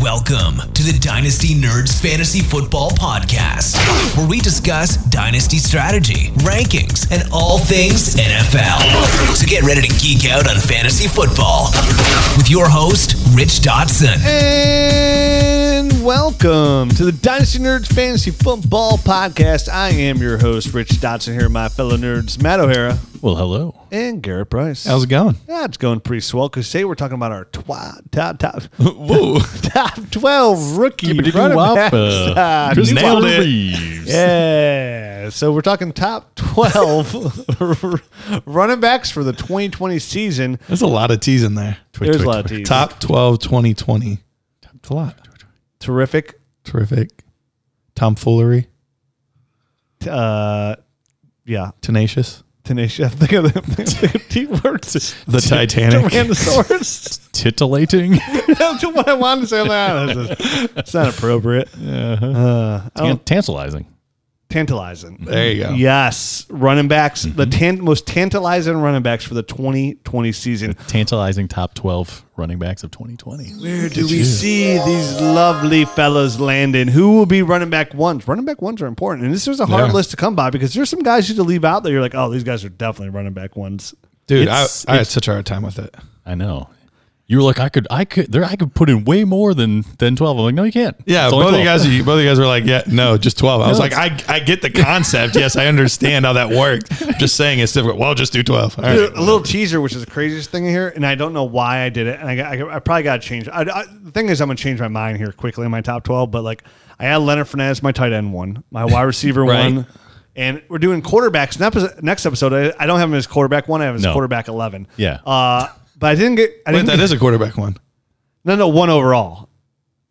Welcome to the Dynasty Nerds Fantasy Football Podcast, where we discuss dynasty strategy, rankings, and all things NFL. So get ready to geek out on fantasy football with your host, Rich Dotson. And welcome to the Dynasty Nerds Fantasy Football Podcast. I am your host, Rich Dotson, here, my fellow nerds, Matt O'Hara Well, hello. and Garrett Price. How's it going? Yeah, it's going pretty swell because today we're talking about our twa- top top Whoa. top twelve rookie running backs. Chris new nailed it. Reeves. Yeah, so we're talking top twelve running backs for the 2020 season. There's a lot of T's in there. There's a lot of teams. Top 12, 2020. It's a lot. Terrific. Terrific. Tomfoolery. Uh, yeah, Tenacious. Tenacious. Think of the, think of T words. The Titanic. Tyrannosaurus. Titillating. That's what I wanted to say. That it's not appropriate. Uh, I don't- Tantalizing. Tantalizing. There you go. Yes, running backs, the Mm-hmm. tan- most tantalizing running backs for the 2020 season. Tantalizing top 12 running backs of 2020. Where do we see these lovely fellas landing? Who will be running back ones? Running back ones are important, and this was a hard Yeah. list to come by because there's some guys you to leave out that you're like, oh, these guys are definitely running back ones. Dude, It's- I, I had such a hard time with it. I know. You were like, I could, I could, there, I could put in way more than than 12. I'm like, no, you can't. Yeah, It's only both of you guys, you- both of you guys were like, yeah, no, just 12. I was like, I, I get the concept. yes, I understand how that works. Just saying it's difficult. Well, just do 12. All right. A little teaser, which is the craziest thing in here, and I don't know why I did it. And I, I, I probably got to change. I, I, the thing is, I'm gonna change my mind here quickly in my top 12. But like, I had Leonard Fournette, my tight end one, my wide receiver Right. one, and we're doing quarterbacks. Next episode, next episode I, I don't have him as quarterback one. I have his No. quarterback 11. Yeah. Uh, but I didn't get. I Wait, didn't that get, is a quarterback one. no, no, one overall.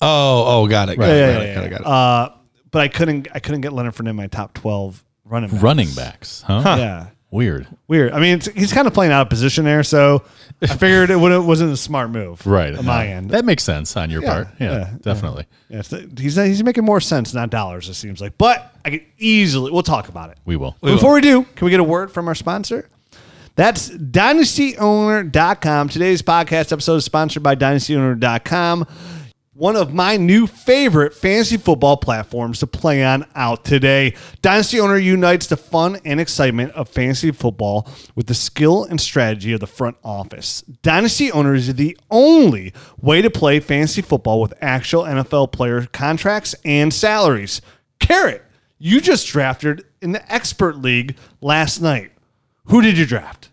Oh, oh, got it. Got Yeah, it. yeah, Got it. yeah, Got it. Got it. Uh, but I couldn't. I couldn't get Leonard Fournette in my top 12 running backs. running backs. Huh? Yeah. Weird. Weird. I mean, it's, he's kind of playing out of position there, so I figured it wouldn't, wasn't a smart move, Right. On my No. end, That makes sense on your Yeah, part. Yeah, yeah, definitely. Yes, he's he's making more sense, not dollars. It seems like, but I could easily. We'll talk about it. We will. Before we do, can we get a word from our sponsor? That's dynastyowner.com. Today's podcast episode is sponsored by dynastyowner.com, one of my new favorite fantasy football platforms to play on out today. Dynasty Owner unites the fun and excitement of fantasy football with the skill and strategy of the front office. Dynasty Owner is the only way to play fantasy football with actual NFL player contracts and salaries. Garrett, you just drafted in the expert league last night. Who did you draft?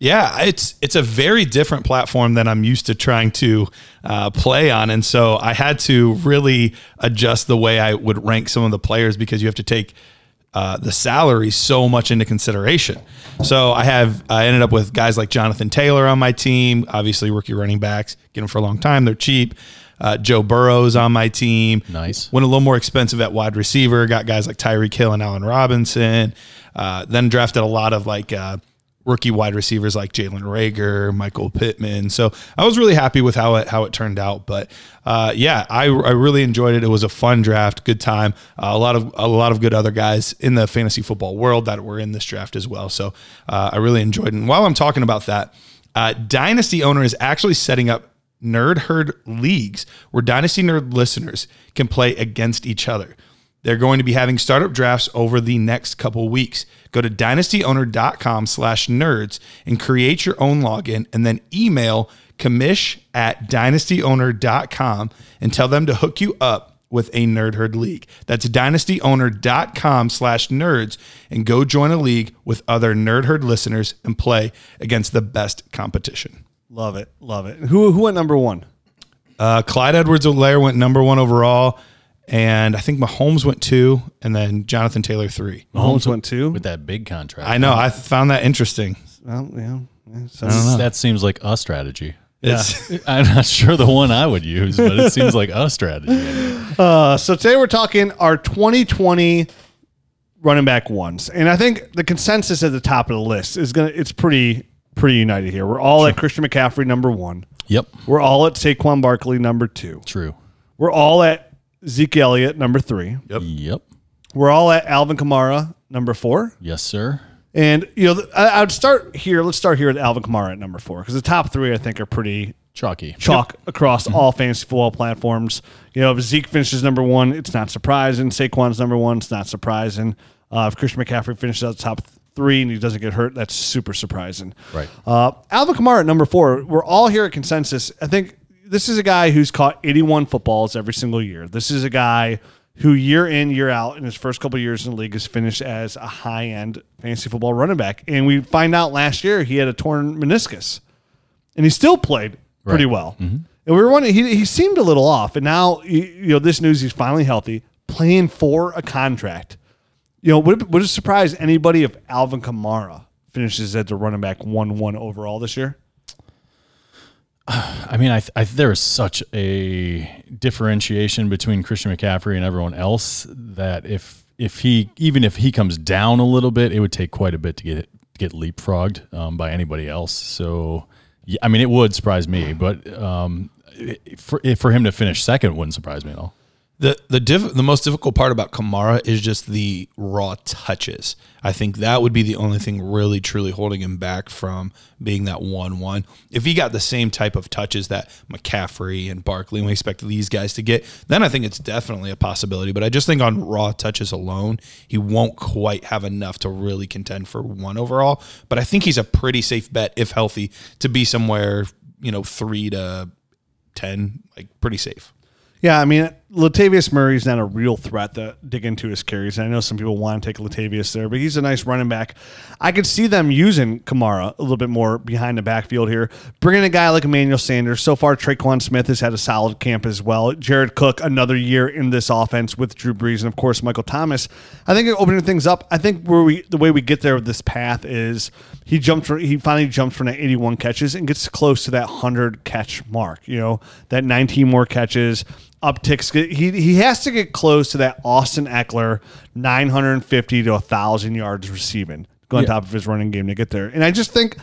Yeah, it's it's a very different platform than I'm used to trying to uh, play on, and so I had to really adjust the way I would rank some of the players because you have to take uh, the salary so much into consideration. So I have I ended up with guys like Jonathan Taylor on my team, obviously rookie running backs, get them for a long time, they're cheap. Uh, Joe Burrow's on my team. Nice. Went a little more expensive at wide receiver. Got guys like Tyreek Hill and Allen Robinson. Uh, then drafted a lot of like uh, rookie wide receivers like Jalen Reagor, Michael Pittman. So I was really happy with how it how it turned out. But uh, yeah, I, I really enjoyed it. It was a fun draft, good time. Uh, a lot of a lot of good other guys in the fantasy football world that were in this draft as well. So uh, I really enjoyed it. And while I'm talking about that, uh, Dynasty Owner is actually setting up Nerd Herd leagues where Dynasty Nerd listeners can play against each other. They're going to be having startup drafts over the next couple weeks. Go to dynastyowner.com slash nerds and create your own login and then email commish at dynastyowner.com and tell them to hook you up with a Nerd Herd League. That's dynastyowner.com slash nerds and go join a league with other Nerd Herd listeners and play against the best competition. Love it, love it. Who who went number one? Uh, Clyde Edwards-Helaire went number one overall, and I think Mahomes went two, and then Jonathan Taylor three. Mahomes went two. With that big contract. I know. I found that interesting. Well, yeah. yeah, so- That seems like a strategy. It's, I'm not sure the one I would use, but it seems like a strategy. Uh, so today we're talking our 2020 running back ones, and I think the consensus at the top of the list is gonna. It's pretty pretty united here. We're all at Christian McCaffrey number one. Yep. We're all at Saquon Barkley number two. True. We're all at Zeke Elliott number three. Yep. Yep. We're all at Alvin Kamara number four. Yes, sir. And you know, I, I would start here. Let's start here with Alvin Kamara at number four because the top three I think are pretty Chalky. chalk across all fantasy football platforms. You know, if Zeke finishes number one, it's not surprising. Saquon's number one, it's not surprising. Uh, if Christian McCaffrey finishes out the top three and he doesn't get hurt, that's super surprising. Right. Uh, Alvin Kamara at number four. We're all here at consensus. I think this is a guy who's caught 81 footballs every single year. This is a guy who year in year out in his first couple years in the league has finished as a high end fantasy football running back. And we find out last year he had a torn meniscus, and he still played pretty Right. well. Mm-hmm. And we were wondering he, he seemed a little off, and now you you know this news he's finally healthy, playing for a contract. You know, would it, would it surprise anybody if Alvin Kamara finishes as the running back one one overall this year? I mean, I, I there is such a differentiation between Christian McCaffrey and everyone else that if if he even if he comes down a little bit, it would take quite a bit to get get leapfrogged um, by anybody else. So, yeah, I mean, it would surprise me, but um, for for him to finish second wouldn't surprise me at all. The the diff, the most difficult part about Kamara is just the raw touches. I think that would be the only thing really truly holding him back from being that one one. If he got the same type of touches that McCaffrey and Barkley and we expect these guys to get, then I think it's definitely a possibility. But I just think on raw touches alone, he won't quite have enough to really contend for one overall. But I think he's a pretty safe bet if healthy to be somewhere you know three to ten, like pretty safe. Yeah, I mean, Latavius Murray's not a real threat to dig into his carries. I know some people want to take Latavius there, but he's a nice running back. I could see them using Kamara a little bit more behind the backfield here. Bringing a guy like Emmanuel Sanders. So far, Tre'Quan Smith has had a solid camp as well. Jared Cook, another year in this offense with Drew Brees, and of course Michael Thomas. I think opening things up. I think where we the way we get there with this path is he jumped. He finally jumps from that 81 catches and gets close to that 100 catch mark. You know that 19 more catches upticks. He he has to get close to that Austin Ekeler 950 to 1,000 yards receiving, go on Yeah. top of his running game to get there. And I just think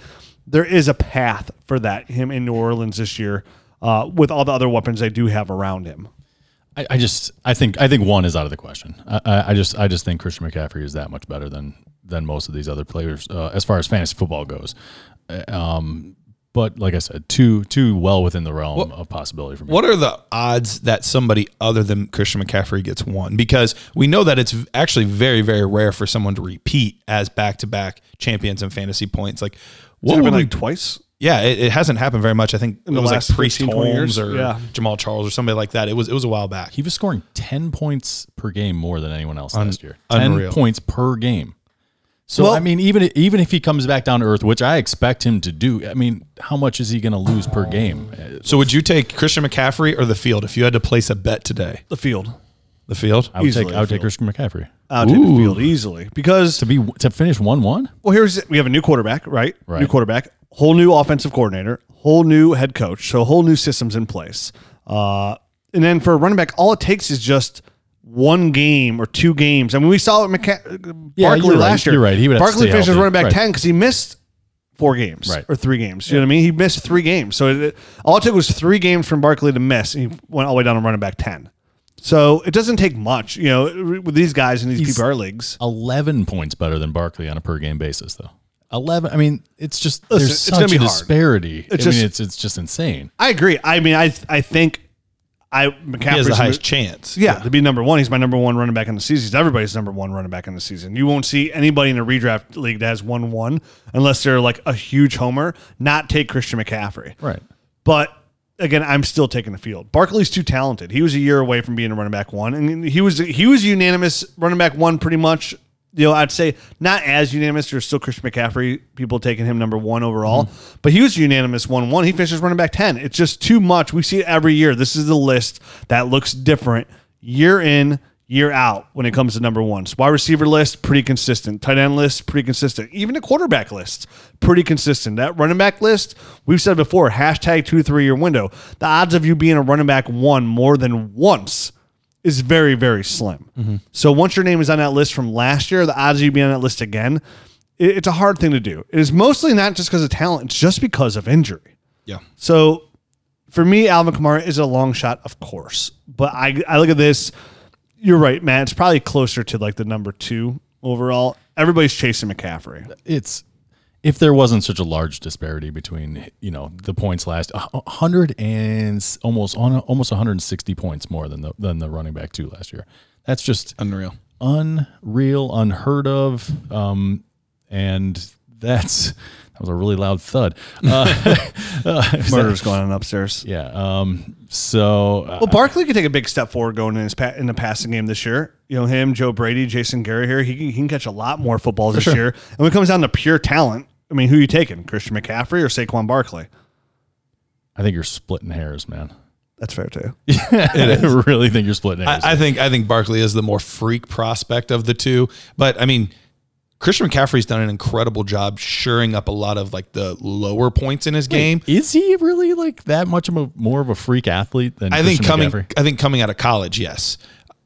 there is a path for that him in New Orleans this year uh, with all the other weapons they do have around him. I, I just I think I think one is out of the question. I, I, I just I just think Christian McCaffrey is that much better than than most of these other players uh, as far as fantasy football goes. Uh, Um, but like I said, too too well within the realm of possibility for me. What are the odds that somebody other than Christian McCaffrey gets one? Because we know that it's actually very, very rare for someone to repeat as back to back champions in fantasy points. Like, what It's would like twice. yeah, it, it hasn't happened very much. I think it was like Priest Holmes or Yeah. Jamaal Charles or somebody like that. It was it was a while back. He was scoring ten points per game more than anyone else last year. Ten unreal. points per game. So Well- I mean, even even if he comes back down to earth, which I expect him to do, I mean, how much is he going to lose per game? Uh, So would you take Christian McCaffrey or the field if you had to place a bet today? The field. The field. I would Easily take I would the take. Christian McCaffrey I'll take the field easily because to be to finish one one. Well, here's we have a new quarterback, right? Right. New quarterback, whole new offensive coordinator, whole new head coach, so whole new systems in place. Uh, and then for a running back, all it takes is just one game or two games. I mean, we saw it with McCa- uh, Yeah, Barkley you're right. last year. You're right. He would have to Barkley finished running back Right. ten because he missed four games Right. or three games. You know what I mean? He missed three games, so it, all it took was three games from Barkley to miss, and he went all the way down to running back ten. So it doesn't take much, you know, with these guys in these He's- PPR leagues. Eleven points better than Barkley on a per game basis, though. Eleven. I mean, it's just Listen, there's it's such a disparity. It's I just- mean, it's it's just insane. I agree. I mean, I I think I McCaffrey's He has the highest chance. Yeah, to be number one. He's my number one running back in the season. He's everybody's number one running back in the season. You won't see anybody in a redraft league that has one one unless they're like a huge homer. Not take Christian McCaffrey. Right. But again, I'm still taking the field. Barkley's too talented. He was a year away from being a running back one, and he was he was unanimous running back one pretty much. You know, I'd say not as unanimous. There's still Christian McCaffrey, people taking him number one overall, mm-hmm. but he was unanimous one one. He finishes running back ten. It's just too much. We see it every year. This is the list that looks different year in, year out when it comes to number ones. Wide receiver list, pretty consistent. Tight end list, pretty consistent. Even the quarterback list, pretty consistent. That running back list, we've said before, hashtag two, three year window. The odds of you being a running back one more than once is very, very slim. Mm-hmm. So once your name is on that list from last year, the odds of you being on that list again, it- it's a hard thing to do. It is mostly not just because of talent, it's just because of injury. Yeah. So for me, Alvin Kamara is a long shot, of course. But I, I look at this. You're right, Matt. It's probably closer to like the number two overall. Everybody's chasing McCaffrey. It's if there wasn't such a large disparity between you know the points last hundred and almost on almost 160 points more than the than the running back two last year. That's just Unreal. unreal, unheard of, um, and that's that was a really loud thud. Uh, Murder's going on upstairs. yeah. Um, so uh, Well, Barkley could take a big step forward going in his pa- in the passing game this year. You know, him, Joe Brady, Jason Garrett here. He can, he can catch a lot more footballs this year. And when it comes down to pure talent, I mean, who are you taking? Christian McCaffrey or Saquon Barkley? I think you're splitting hairs, man. That's fair too. Yeah, I really think you're splitting hairs. I, I think I think Barkley is the more freak prospect of the two. But I mean, Christian McCaffrey's done an incredible job shoring up a lot of like the lower points in his game. Is he really like that much of a more of a freak athlete than I think Christian coming McCaffrey? I think coming out of college, yes.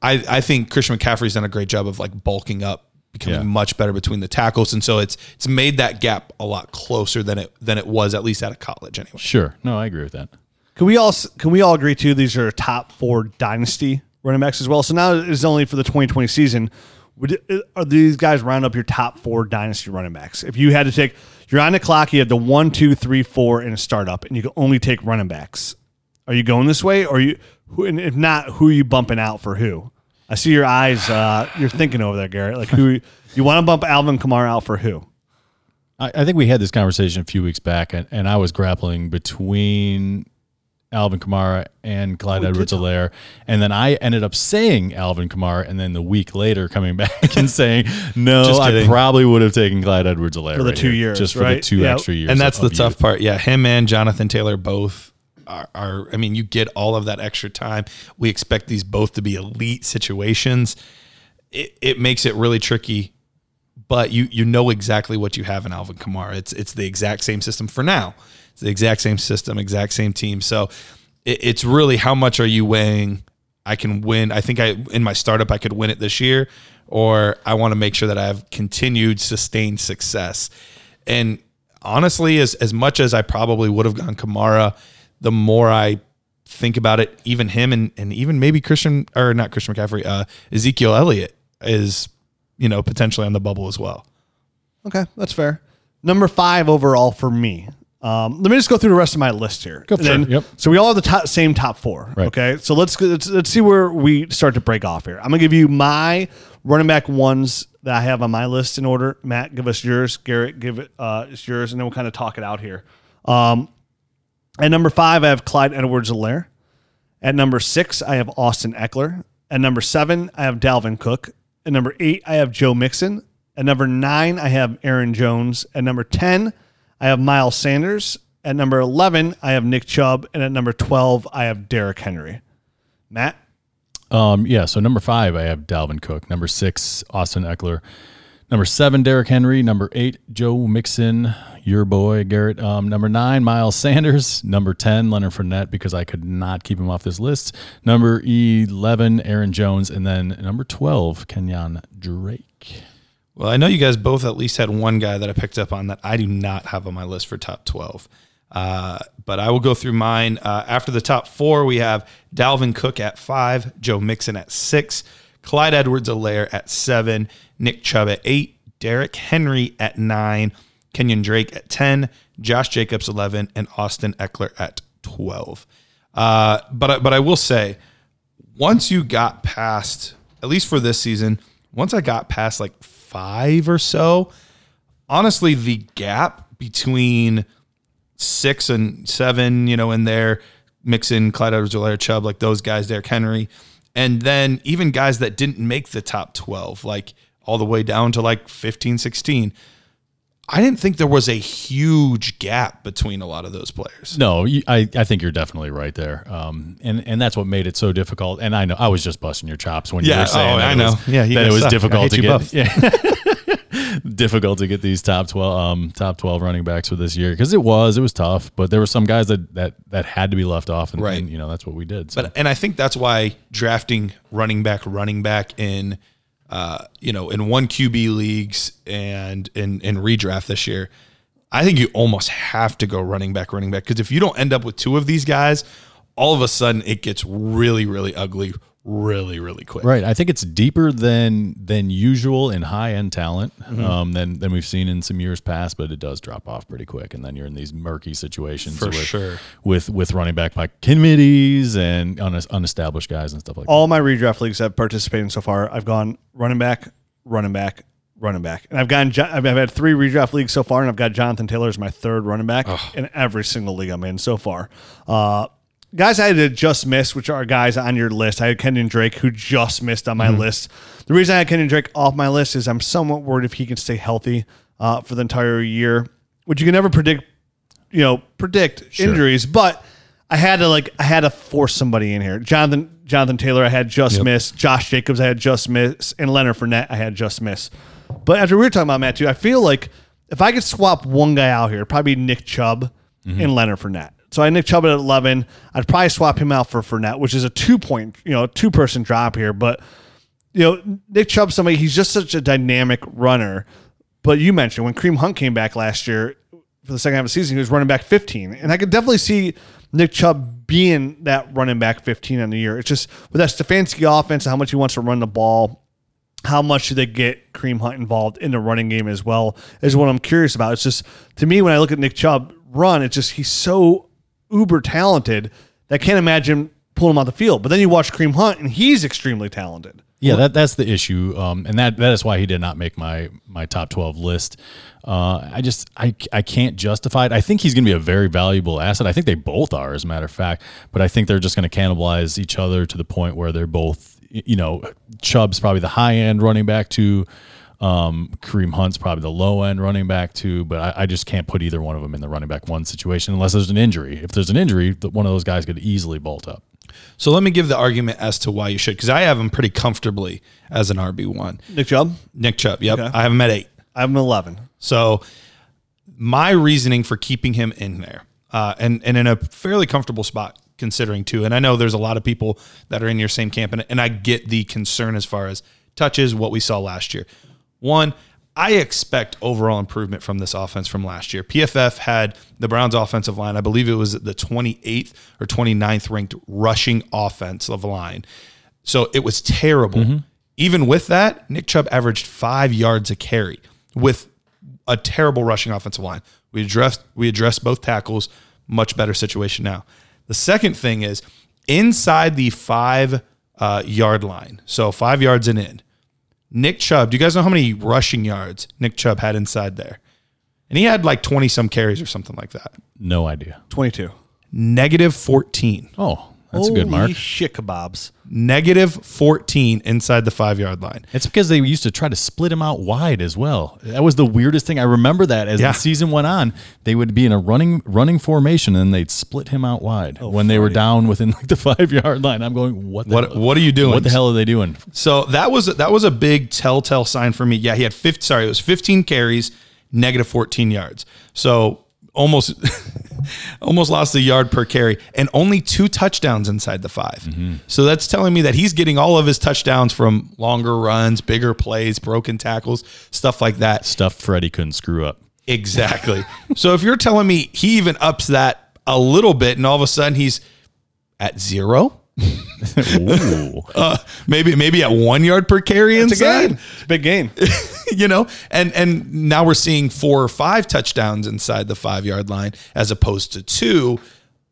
I, I think Christian McCaffrey's done a great job of like bulking up, becoming Yeah. much better between the tackles. And so it's it's made that gap a lot closer than it than it was at least out of college anyway. Sure. No, I agree with that. Can we all s- can we all agree too? These are top four dynasty running backs as well. So now it's only for the 2020 season. Would it- are these guys round up your top four dynasty running backs? If you had to take, you're on the clock. You have the one, two, three, four in a startup, and you can only take running backs. Are you going this way, or you? Who, and if not, who are you bumping out for who? I see your eyes. Uh, you're thinking over there, Garrett. Like who you want to bump Alvin Kamara out for who? I, I think we had this conversation a few weeks back, and, and I was grappling between Alvin Kamara and Clyde oh, Edwards-Helaire. And then I ended up saying Alvin Kamara, and then the week later coming back and saying, no, I probably would have taken Clyde Edwards-Helaire For the two years, Just for right? the two Yeah. extra years. And that's of- the of tough youth. part. Yeah, him and Jonathan Taylor both are, are. I mean, you get all of that extra time. We expect these both to be elite situations. It, it makes it really tricky, but you you know exactly what you have in Alvin Kamara. It's it's the exact same system for now. It's the exact same system, exact same team. So it, it's really how much are you weighing? I can win. I think I in my startup I could win it this year, or I want to make sure that I have continued sustained success. And honestly, as as much as I probably would have gone Kamara, the more I think about it, even him and and even maybe Christian or not Christian McCaffrey, uh, Ezekiel Elliott is you know potentially on the bubble as well. Okay, that's fair. Number five overall for me. Um, let me just go through the rest of my list here. Go for it. Yep. So we all have the top, same top four. Right. Okay. So let's, let's let's see where we start to break off here. I'm gonna give you my running back ones that I have on my list in order. Matt, give us yours. Garrett, give it uh, it's yours, and then we'll kind of talk it out here. Um, at number five, I have Clyde Edwards-Helaire. At number six, I have Austin Ekeler. At number seven, I have Dalvin Cook. At number eight, I have Joe Mixon. At number nine, I have Aaron Jones. At number 10, I have Miles Sanders. At number 11, I have Nick Chubb. And at number 12, I have Derrick Henry. Matt? Um, yeah. So number five, I have Dalvin Cook. Number six, Austin Ekeler. Number seven, Derrick Henry. Number eight, Joe Mixon, your boy Garrett. Um, number nine, Miles Sanders. Number ten, Leonard Fournette, because I could not keep him off this list. Number eleven, Aaron Jones, and then number twelve, Kenyon Drake. Well, I know you guys both at least had one guy that I picked up on that I do not have on my list for top 12. Uh, but I will go through mine. Uh, after the top four, we have Dalvin Cook at five, Joe Mixon at six, Clyde Edwards-Helaire at seven, Nick Chubb at eight, Derrick Henry at nine, Kenyon Drake at 10, Josh Jacobs 11, and Austin Ekeler at 12. Uh, but, but I will say, once you got past, at least for this season, once I got past like five or so, honestly, the gap between six and seven, you know, in there, Mixon Clyde edwards Chubb, like those guys, Derrick Henry, and then even guys that didn't make the top 12, like all the way down to like 15, 16. I didn't think there was a huge gap between a lot of those players. No, you, I, I think you're definitely right there. Um, and, and that's what made it so difficult. And I know I was just busting your chops when you were saying oh, that I it know. was, Yeah, that it was suck. Difficult to get. Yeah. difficult to get these top 12 um top 12 running backs for this year because it was it was tough but there were some guys that that that had to be left off and, Right. and, you know that's what we did so. But and I think that's why drafting running back, running back in, uh, you know, in one QB leagues and in in redraft this year, I think you almost have to go running back, running back. Because if you don't end up with two of these guys, all of a sudden it gets really, really ugly really, really quick. Right. I think it's deeper than than usual in high end talent Mm-hmm. um, than than we've seen in some years past, but it does drop off pretty quick, and then you're in these murky situations For with, sure. with with running back by committees and un- unestablished guys and stuff like that. All my redraft leagues I've participated in so far, I've gone running back, running back, running back, and I've gotten. I've I've had three redraft leagues so far, and I've got Jonathan Taylor as my third running back in every single league I'm in so far. Uh, guys, I had to just miss, which are guys on your list. I had Kenyon Drake who just missed on my list. The reason I had Kenyon Drake off my list is I'm somewhat worried if he can stay healthy uh, for the entire year, which you can never predict. You know, predict injuries, but. I had to like I had to force somebody in here. Jonathan Jonathan Taylor I had just missed. Josh Jacobs I had just missed, and Leonard Fournette I had just missed. But after we were talking about Matt too, I feel like if I could swap one guy out here, probably Nick Chubb and Leonard Fournette. So I had Nick Chubb at eleven. I'd probably swap him out for Fournette, which is a two point, you know, two person drop here. But you know, Nick Chubb, somebody he's just such a dynamic runner. But you mentioned when Kareem Hunt came back last year for the second half of the season, he was running back 15. And I could definitely see Nick Chubb being that running back 15 on the year. It's just with that Stefanski offense and how much he wants to run the ball, how much do they get Kareem Hunt involved in the running game as well is what I'm curious about. It's just to me when I look at Nick Chubb run, it's just he's so uber talented that can't imagine pulling him on the field. But then you watch Kareem Hunt and he's extremely talented. Yeah, that that's the issue, um, and that that is why he did not make my my top twelve list. Uh, I just I I can't justify it. I think he's going to be a very valuable asset. I think they both are, as a matter of fact. But I think they're just going to cannibalize each other to the point where they're both. You know, Chubb's probably the high end running back to. Um, Kareem Hunt's probably the low end running back too, but I, I just can't put either one of them in the running back one situation unless there's an injury. If there's an injury, one of those guys could easily bolt up. So let me give the argument as to why you should, because I have him pretty comfortably as an RB one. Nick Chubb, Nick Chubb. Yep, Okay. I have him at eight. I have him 11. So my reasoning for keeping him in there, uh, and and in a fairly comfortable spot considering too, and I know there's a lot of people that are in your same camp, and, and I get the concern as far as touches what we saw last year. One, I expect overall improvement from this offense from last year. PFF had the Browns offensive line, I believe it was the 28th or 29th ranked rushing offense offensive line. So it was terrible. Even with that, Nick Chubb averaged five yards a carry with a terrible rushing offensive line. We addressed we addressed both tackles, much better situation now. The second thing is inside the five uh, yard line, so five yards and in. Nick Chubb, do you guys know how many rushing yards Nick Chubb had inside there? And he had like 20 some carries or something like that. No idea. 22. Negative 14. Oh, that's a good mark. Holy shit kebabs. Negative 14 inside the five yard line. It's because they used to try to split him out wide as well. That was the weirdest thing. I remember that as Yeah. the season went on, they would be in a running running formation and they'd split him out wide Oh, when they were down within like the five yard line. I'm going, what? The What hell? what are you doing? What the hell are they doing? So that was that was a big telltale sign for me. Yeah, he had 50, sorry, it was 15 carries, negative 14 yards. So almost almost lost a yard per carry and only two touchdowns inside the 5 mm-hmm. So that's telling me that he's getting all of his touchdowns from longer runs, bigger plays, broken tackles, stuff like that. Stuff Freddie couldn't screw up. Exactly. so if you're telling me he even ups that a little bit and all of a sudden he's at zero. Uh, maybe maybe at one yard per carry It's a inside, game. It's a big game. you know, and and now we're seeing four or five touchdowns inside the five yard line as opposed to two.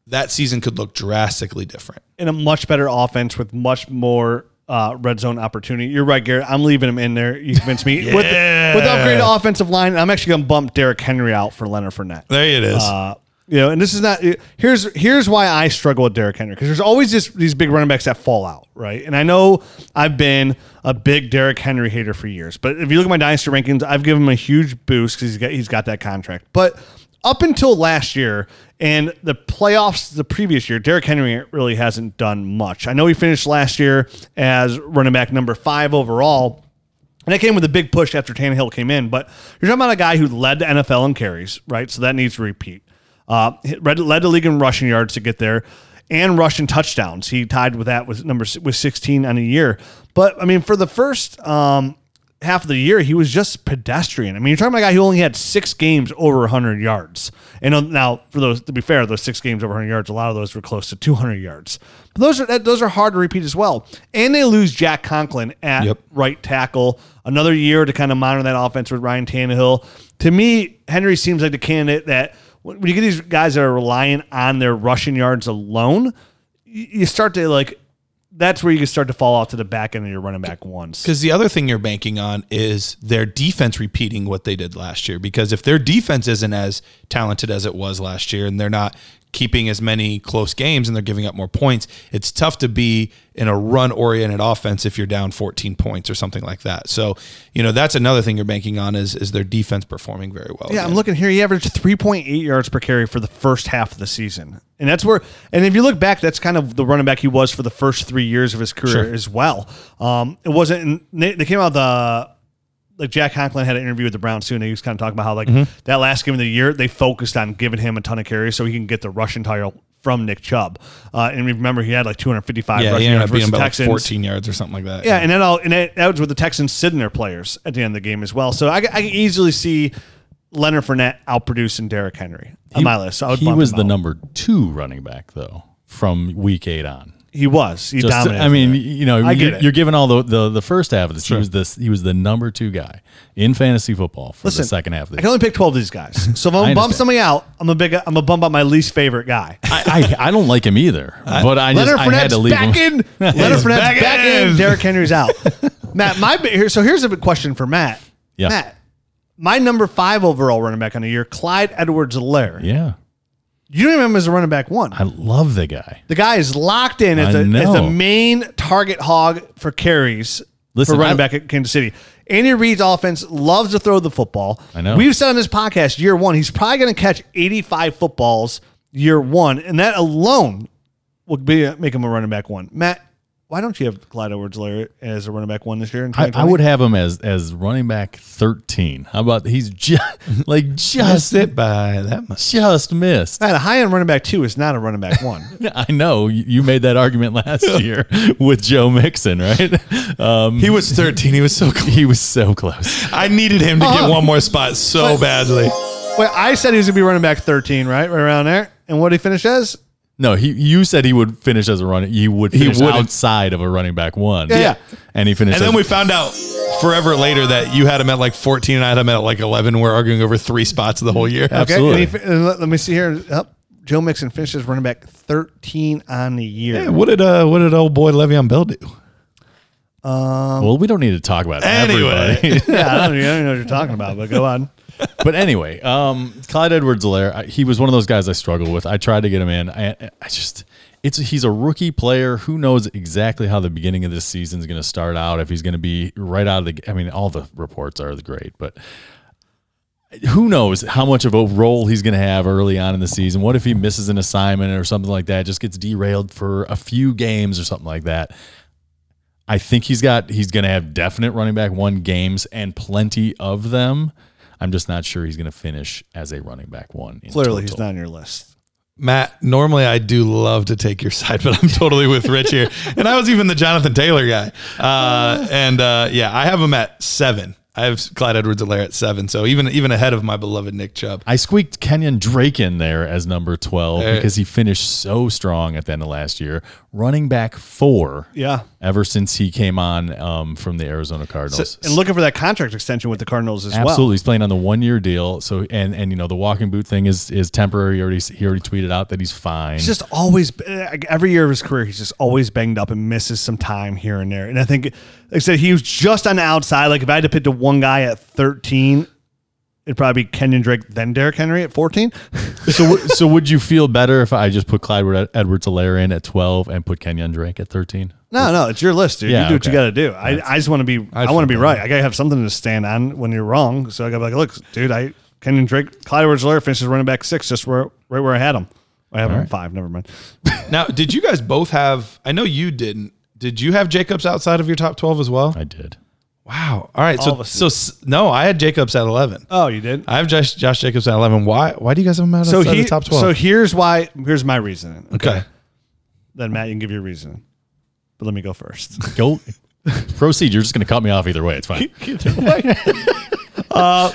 That season could look drastically different. in a much better offense with much more uh, red zone opportunity. You're right, Garrett. I'm leaving him in there. You convinced me. with, with the upgraded offensive line, I'm actually going to bump Derrick Henry out for Leonard Fournette. There it is. Uh, you know, and this is not here's here's why I struggle with Derrick Henry because there's always this, these big running backs that fall out, right? And I know I've been a big Derrick Henry hater for years, but if you look at my dynasty rankings, I've given him a huge boost because he's got he's got that contract. But up until last year and the playoffs the previous year, Derrick Henry really hasn't done much. I know he finished last year as running back number five overall. And that came with a big push after Tannehill came in. But you're talking about a guy who led the NFL in carries, right? So that needs to repeat. Uh, led, led the league in rushing yards to get there, and rushing touchdowns. He tied with that with number with 16 on a year. But I mean, for the first um, half of the year, he was just pedestrian. I mean, you're talking about a guy who only had six games over 100 yards. And uh, now, for those to be fair, those six games over 100 yards, a lot of those were close to 200 yards. But those are that, those are hard to repeat as well. And they lose Jack Conklin at Yep. right tackle. Another year to kind of monitor that offense with Ryan Tannehill. To me, Henry seems like the candidate that when you get these guys that are relying on their rushing yards alone, you start to like. That's where you can start to fall off to the back end of your running back ones. Because the other thing you're banking on is their defense repeating what they did last year. Because if their defense isn't as talented as it was last year and they're not keeping as many close games and they're giving up more points, it's tough to be in a run oriented offense if you're down 14 points or something like that. So, you know, that's another thing you're banking on is, is their defense performing very well. Yeah, I'm looking here. He averaged 3.8 yards per carry for the first half of the season. And that's where, and if you look back, that's kind of the running back he was for the first three years of his career Sure. as well. Um, it wasn't, they, they came out the, like Jack Conklin had an interview with the Browns too, and he was kind of talking about how like Mm-hmm. that last game of the year they focused on giving him a ton of carries so he can get the rushing title from Nick Chubb. Uh, and remember he had like 255 yeah, rushing he ended yards up being versus about like 14 yards or something like that. Yeah, and then all and that, that was with the Texans sitting their players at the end of the game as well. So I, I can easily see Leonard Fournette outproducing Derrick Henry on my list. So I would He was the number two running back though from week eight on. He was. He Just, dominated. I mean, you know, I it. you're giving all the, the the first half of this. He was this. He was the number two guy in fantasy football for Listen, the second half of I the can only pick twelve of these guys. So if I'm gonna bump somebody out, I'm a big. I'm gonna bump out my least favorite guy. I, I I don't like him either, but I just Leonard I had to leave back him. in. Leonard Fournette's back back, in. in. Derrick Henry's out. Matt, my here. So here's a big question for Matt. Yeah. Matt, my number five overall running back on the year, Clyde Edwards-Helaire. Yeah, You don't remember him as a running back one. I love the guy. The guy is locked in as, I a, as know. the main target hog for carries Listen, for running I- back at Kansas City. Andy Reid's offense loves to throw the football. I know. We've said on this podcast year one, he's probably going to catch 85 footballs year one, and that alone will be make him a running back one. Matt, why don't you have Clyde Edwards-Helaire as a running back one this year? In I, I would have him as as running back thirteen. How about he's just like Just just it by that much. just missed. Matt, a high end running back two is not a running back one. I know you you made that argument last year with Joe Mixon, right? Um, He was 13. He was so close. he was so close. I needed him to Uh-huh. get one more spot so badly. Wait, I said he was going to be running back 13, right? Right around there. And what did he finish as? No, he you said he would finish as a running. He would finish wouldn't. outside of a running back one. Yeah, yeah. and he finished. And then as- we found out forever later that you had him at like 14 and I had him at like 11. We're arguing over three spots the whole year. Absolutely. Okay. And he, and let, let me see here. Oh, Joe Mixon finishes running back 13 on the year. Yeah, what did uh what did old boy Le'Veon Bell do? Um, well, we don't need to talk about Anyway. everybody. yeah, I don't, I don't know what you're talking about, but go on. But anyway, um, Clyde Edwards-Helaire, he was one of those guys I struggled with. I tried to get him in. I, I just, it's he's a rookie player. Who knows exactly how the beginning of this season is going to start out? If he's going to be right out of the, I mean, all the reports are great, but who knows how much of a role he's going to have early on in the season? What if he misses an assignment or something like that? Just gets derailed for a few games or something like that. I think he's got he's going to have definite running back one games and plenty of them. I'm just not sure he's going to finish as a running back one. in Clearly, he's not on your list. Matt, normally I do love to take your side, but I'm totally with Rich here. And I was even the Jonathan Taylor guy. Uh, and uh, yeah, I have him at seven. I have Clyde Edwards-Helaire at seven. So even even ahead of my beloved Nick Chubb. I squeaked Kenyon Drake in there as number 12 There- because he finished so strong at the end of last year, running back four. Yeah. Ever since he came on um, from the Arizona Cardinals. And looking for that contract extension with the Cardinals as Absolutely, well. he's playing on the one year deal. So and and you know the walking boot thing is is temporary. He already he already tweeted out that he's fine. He's just always, every year of his career, he's just always banged up and misses some time here and there. And I think, like I said, he was just on the outside. Like, if I had to pick the one guy at 13, it'd probably be Kenyon Drake, then Derrick Henry at 14. so w- so would you feel better if I just put Clyde Edwards-Helaire in at twelve and put Kenyon Drake at thirteen? No, no, it's your list, dude. Yeah, you do what you got to do. I, I just want to be. I want to be feel right. I gotta have something to stand on when you're wrong. So I gotta be like, look, dude, I Kenyon Drake, Clyde Edwards-Helaire finishes running back six, just where right where I had him. I have him at five. Never mind. Now, did you guys both have? I know you didn't. Did you have Jacobs outside of your top twelve as well? I did. Wow. All right. All so so no, I had Jacobs at eleven. Oh, you did. I have Josh, Josh Jacobs at eleven. Why? Why do you guys have him out So outside he, the top twelve? so here's why. Here's my reasoning. okay. Then Matt, you can give your reasoning. But let me go first. Go. Proceed. You're just going to cut me off either way. It's fine. Uh,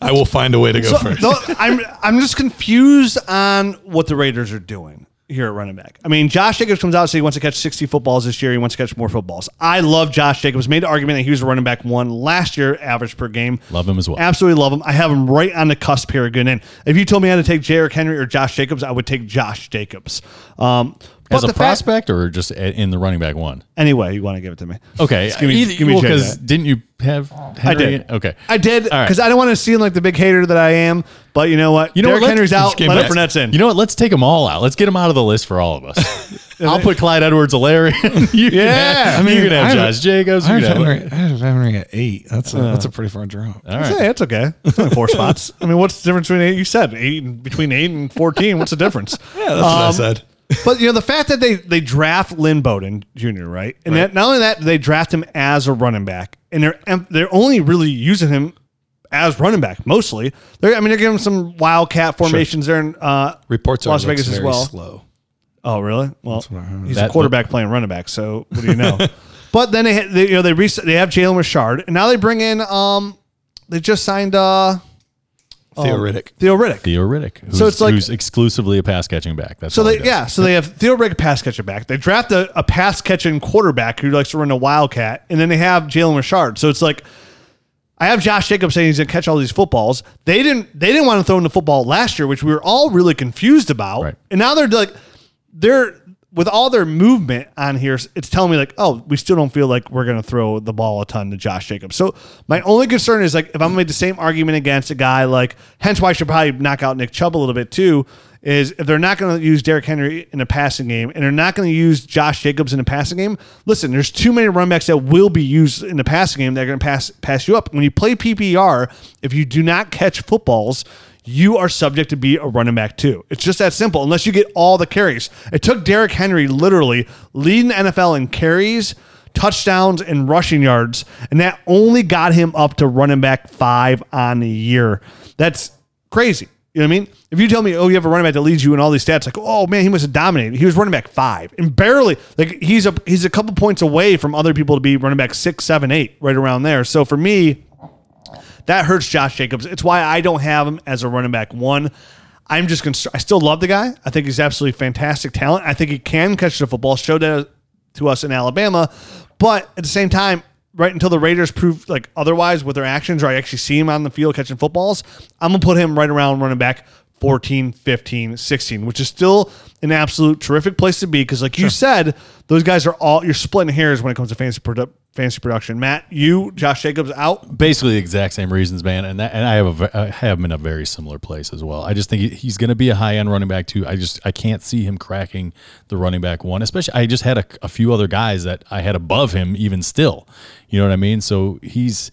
I will find a way to go So, first. no, I'm I'm just confused on what the Raiders are doing here at running back. I mean, Josh Jacobs comes out and says he wants to catch 60 footballs this year. He wants to catch more footballs. I love Josh Jacobs. Made the argument that he was a running back one last year, average per game. Love him as well. Absolutely love him. I have him right on the cusp here again. And if you told me I had to take Derrick Henry or Josh Jacobs, I would take Josh Jacobs. Um, but As a the fact- prospect or just a- in the running back one? anyway, you want to give it to me? Okay. Just give me- Either- give me well, Jay because didn't you have Henry? I did. Okay. I did All right. because I don't want to seem like the big hater that I am. But you know what? You know Derrick what? Henry's out. came Leonard back. Fournette's in. You know what? Let's take them all out. Let's get them out of the list for all of us. I'll put Clyde Edwards-Helaire in. You can Yeah. have, I you can have I have- Josh Jacobs. I You have, can have, Henry, I have Henry at eight. That's a, that's a uh. pretty far drop. all right. Hey, it's okay. It's only four spots. I mean, what's the difference between eight? You said eight between eight and fourteen. What's the difference? Yeah, that's what I um, said. But you know, the fact that they they draft Lynn Bowden Jr. right, and that not only that they draft him as a running back, and they're they're only really using him as running back mostly. They're I mean they're giving him some wildcat formations there in uh, Reports Las Vegas as well. slow. Oh, really? Well, he's That- a quarterback playing running back, so what do you know? but then they, they you know they they have Jalen Richard, and now they bring in um they just signed uh Um, Theo Riddick. Theo Riddick. Theo Riddick, who's, So it's like- who's exclusively a pass catching back. That's So all they does. yeah, so they have Theo Riddick pass catching back. They draft a, a pass catching quarterback who likes to run a wildcat, and then they have Jalen Richard. So it's like I have Josh Jacobs saying he's gonna catch all these footballs. They didn't they didn't want to throw in the football last year, which we were all really confused about. Right. And now they're like they're with all their movement on here, it's telling me like, oh, we still don't feel like we're gonna throw the ball a ton to Josh Jacobs. So my only concern is like if I'm gonna make the same argument against a guy like, hence why I should probably knock out Nick Chubb a little bit too. Is if they're not going to use Derrick Henry in a passing game and they're not going to use Josh Jacobs in a passing game, listen, there's too many run backs that will be used in the passing game that are going to pass pass you up. When you play PPR, if you do not catch footballs, you are subject to be a running back too. It's just that simple, unless you get all the carries. It took Derrick Henry literally leading the NFL in carries, touchdowns, and rushing yards, and that only got him up to running back five on the year. That's crazy. You know what I mean? If you tell me, oh, you have a running back that leads you in all these stats, like, oh man, he must have dominated. He was running back five and barely like he's a he's a couple points away from other people to be running back six, seven, eight, right around there. So for me, that hurts Josh Jacobs. It's why I don't have him as a running back one. I'm just concerned. I still love the guy. I think he's absolutely fantastic talent. I think he can catch the football. Showed that to us in Alabama, but at the same time, right until the Raiders prove like otherwise with their actions, or I actually see him on the field catching footballs, I'm gonna put him right around running back 14, 15, 16, which is still an absolute terrific place to be because, like you said, those guys are all you're splitting hairs when it comes to fantasy produ- fantasy production. Matt, you, Josh Jacobs out. basically the exact same reasons, man. And that, and I have a I have him in a very similar place as well. I just think he- he's going to be a high end running back too. I just I can't see him cracking the running back one. Especially I just had a, a few other guys that I had above him even still. You know what I mean? So he's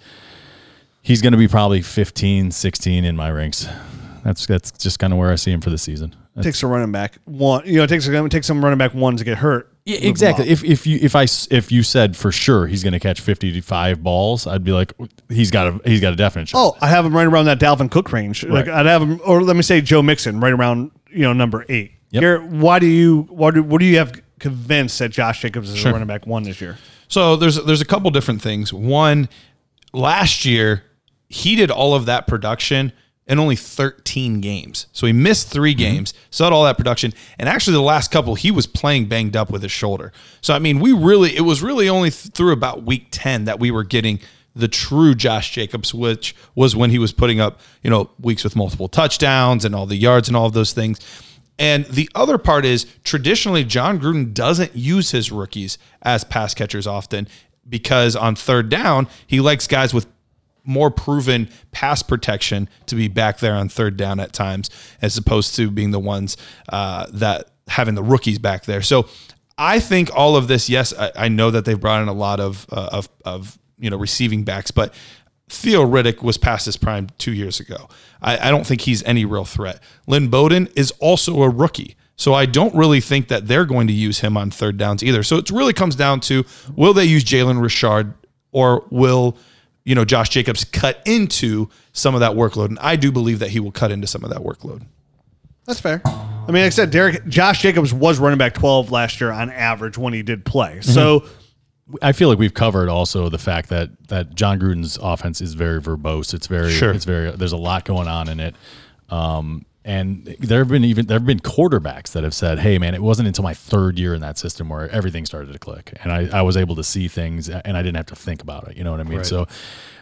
he's going to be probably 15, 16 in my ranks. That's that's just kind of where I see him for the season. takes a running back one. You know, it takes it takes some running back one to get hurt. Yeah, exactly. If if you if I s- if you said for sure he's going to catch fifty to five balls, I'd be like he's got a he's got a definite shot. Oh, I have him right around that Dalvin Cook range. Like I'd have him, or let me say Joe Mixon, right around you know number eight. Yep. Garrett, why do you what do what do you have convinced that Josh Jacobs is a running back one this year? So there's there's a couple different things. One, last year he did all of that production in only 13 games. So he missed 3 mm-hmm. games, so had all that production. And actually the last couple he was playing banged up with his shoulder. So I mean, we really it was really only th- through about week 10 that we were getting the true Josh Jacobs, which was when he was putting up, you know, weeks with multiple touchdowns and all the yards and all of those things. And the other part is traditionally Jon Gruden doesn't use his rookies as pass catchers often because on third down, he likes guys with more proven pass protection to be back there on third down at times, as opposed to being the ones uh, that having the rookies back there. So I think all of this, yes, I, I know that they've brought in a lot of, uh, of, of, you know, receiving backs, but Theo Riddick was past his prime two years ago. I, I don't think he's any real threat. Lynn Bowden is also a rookie. So I don't really think that they're going to use him on third downs either. So it really comes down to will they use Jalen Richard or will you know Josh Jacobs cut into some of that workload? And I do believe that he will cut into some of that workload. That's fair. I mean, like I said, Derek Josh Jacobs was running back twelve last year on average when he did play. So I feel like we've covered also the fact that that Jon Gruden's offense is very verbose. It's very, Sure. it's very. There's a lot going on in it. Um, and there have been even there have been quarterbacks that have said, "Hey, man, it wasn't until my third year in that system where everything started to click, and I, I was able to see things, and I didn't have to think about it." You know what I mean? So,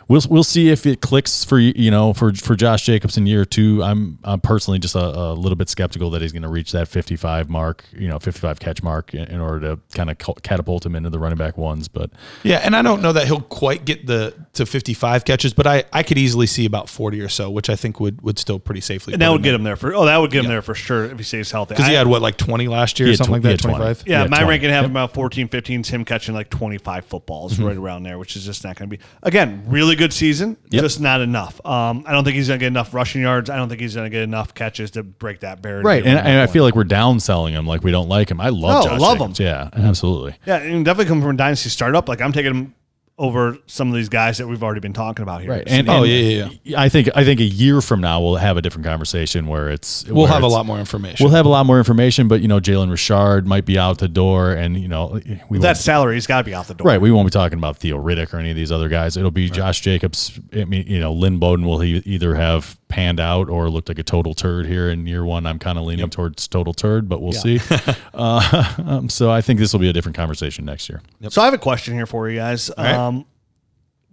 we'll we'll see if it clicks for you know for for Josh Jacobs in year two. I'm I'm personally just a, a little bit skeptical that he's going to reach that 55 mark, you know, 55 catch mark in, in order to kind of catapult him into the running back ones. But Yeah, and I don't know that he'll quite get the to 55 catches, but I, I could easily see about 40 or so, which I think would would still pretty safely. And that would get him there for. Oh, that would get him there for sure if he stays healthy. because he had what like 20 last year or something tw- like that, 25. Yeah, Yeah, my 20. ranking have Yep. about 14, 15 is him catching like 25 footballs mm-hmm. right around there, which is just not going to be, again, really good season, Yep. just not enough. Um, I don't think he's going to get enough rushing yards. I don't think he's going to get enough catches to break that barrier. right, and, and I feel like we're downselling him, like we don't like him. I love love Jacobs. him. Yeah, absolutely. Yeah, and definitely coming from a dynasty startup. Like I'm taking him over some of these guys that we've already been talking about here. Right, and, Oh, and yeah, yeah, I think I think a year from now we'll have a different conversation where it's We'll where have a lot more information. We'll have a lot more information, but you know, Jalen Richard might be out the door, and you know, we That salary, he's got to be out the door. right. We won't be talking about Theo Riddick or any of these other guys. It'll be Josh Jacobs. I mean, you know, Lynn Bowden will he either have panned out or looked like a total turd here in year one. I'm kind of leaning towards total turd, but we'll see. uh, um, so I think this will be a different conversation next year. So I have a question here for you guys. right. Um,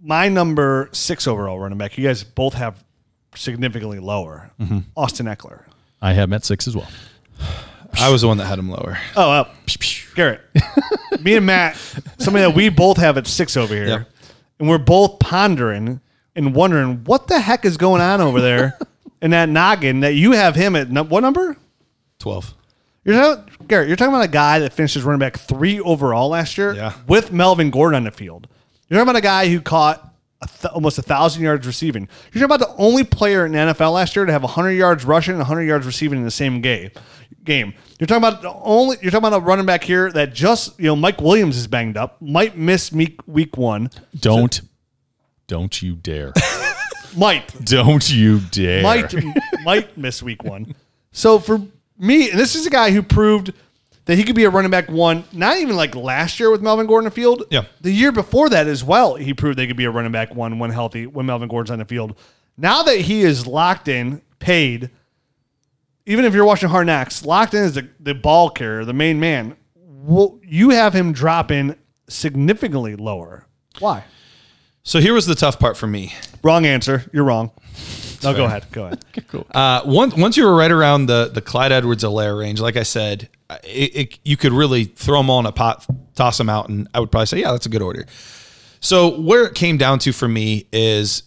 my number six overall running back, you guys both have significantly lower. Mm-hmm. Austin Ekeler. I have met six as well. I was the one that had him lower. Oh, uh, Garrett. Me and Matt, somebody that we both have at six over here, Yep. and we're both pondering and wondering what the heck is going on over there in that noggin that you have him at num- what number? 12. You're talking, Garrett, you're talking about a guy that finished as running back three overall last year Yeah. with Melvin Gordon on the field. You're talking about a guy who caught a th- almost a thousand yards receiving. You're talking about the only player in the NFL last year to have 100 yards rushing and 100 yards receiving in the same game. Game. You're talking about the only. You're talking about a running back here that just you know Mike Williams is banged up, might miss week week one. Don't, don't you dare, Might don't you dare. might might miss week one. So for me, and this is a guy who proved that he could be a running back one, not even like last year with Melvin Gordon on the field. Yeah. The year before that as well, he proved they could be a running back one when healthy, when Melvin Gordon's on the field. Now that he is locked in, paid, even if you're watching Hard Knocks, locked in as the, the ball carrier, the main man, well, you have him dropping significantly lower. Why? So here was the tough part for me. Wrong answer. You're wrong. No, go ahead. Go ahead. Cool. Uh, once once you were right around the the Clyde Edwards-Helaire range, like I said, uh, it, it, you could really throw them all in a pot, toss them out, and I would probably say, yeah, that's a good order. So where it came down to for me is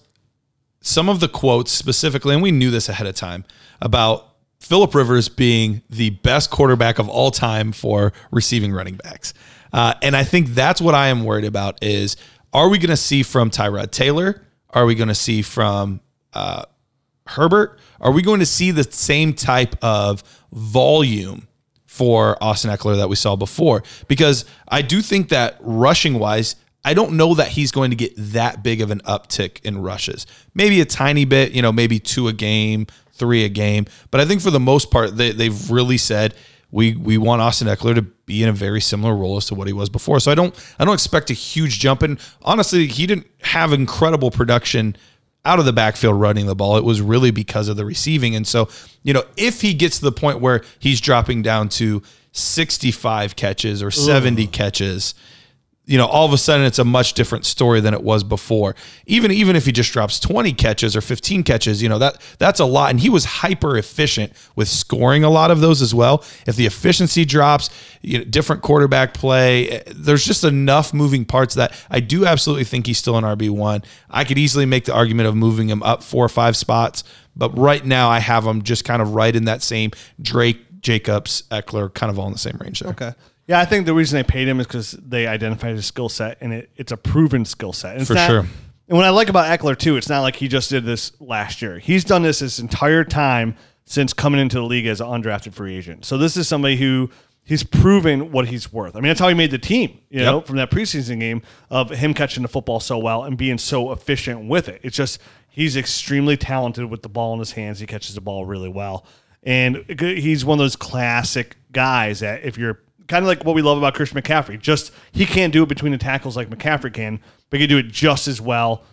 some of the quotes specifically, and we knew this ahead of time about Philip Rivers being the best quarterback of all time for receiving running backs. Uh, and I think that's what I am worried about is are we going to see from Tyrod Taylor? Are we going to see from uh, Herbert? Are we going to see the same type of volume for Austin Ekeler that we saw before? Because I do think that rushing wise, I don't know that he's going to get that big of an uptick in rushes. Maybe a tiny bit, you know, maybe two a game, three a game. But I think for the most part, they, they've really said we we want Austin Ekeler to be in a very similar role as to what he was before. So I don't I don't expect a huge jump. And honestly, he didn't have incredible production out of the backfield running the ball. It was really because of the receiving. And so, you know, if he gets to the point where he's dropping down to 65 catches or 70 catches, you know, all of a sudden it's a much different story than it was before. Even even if he just drops 20 catches or 15 catches, you know, that that's a lot. And he was hyper efficient with scoring a lot of those as well. If the efficiency drops, you know, different quarterback play, eh, there's just enough moving parts that I do absolutely think he's still an RB1. I could easily make the argument of moving him up four or five spots, but right now I have him just kind of right in that same Drake, Jacobs, Ekeler, kind of all in the same range there. Okay. Yeah, I think the reason they paid him is because they identified his skill set, and it, it's a proven skill set. And it's For not- sure. And what I like about Ekeler too, it's not like he just did this last year. He's done this his entire time since coming into the league as an undrafted free agent. So this is somebody who he's proven what he's worth. I mean, that's how he made the team. You know, Yep. from that preseason game of him catching the football so well and being so efficient with it. It's just he's extremely talented with the ball in his hands. He catches the ball really well, and he's one of those classic guys that if you're kind of like what we love about Christian McCaffrey. Just he can't do it between the tackles like McCaffrey can, but he can do it just as well,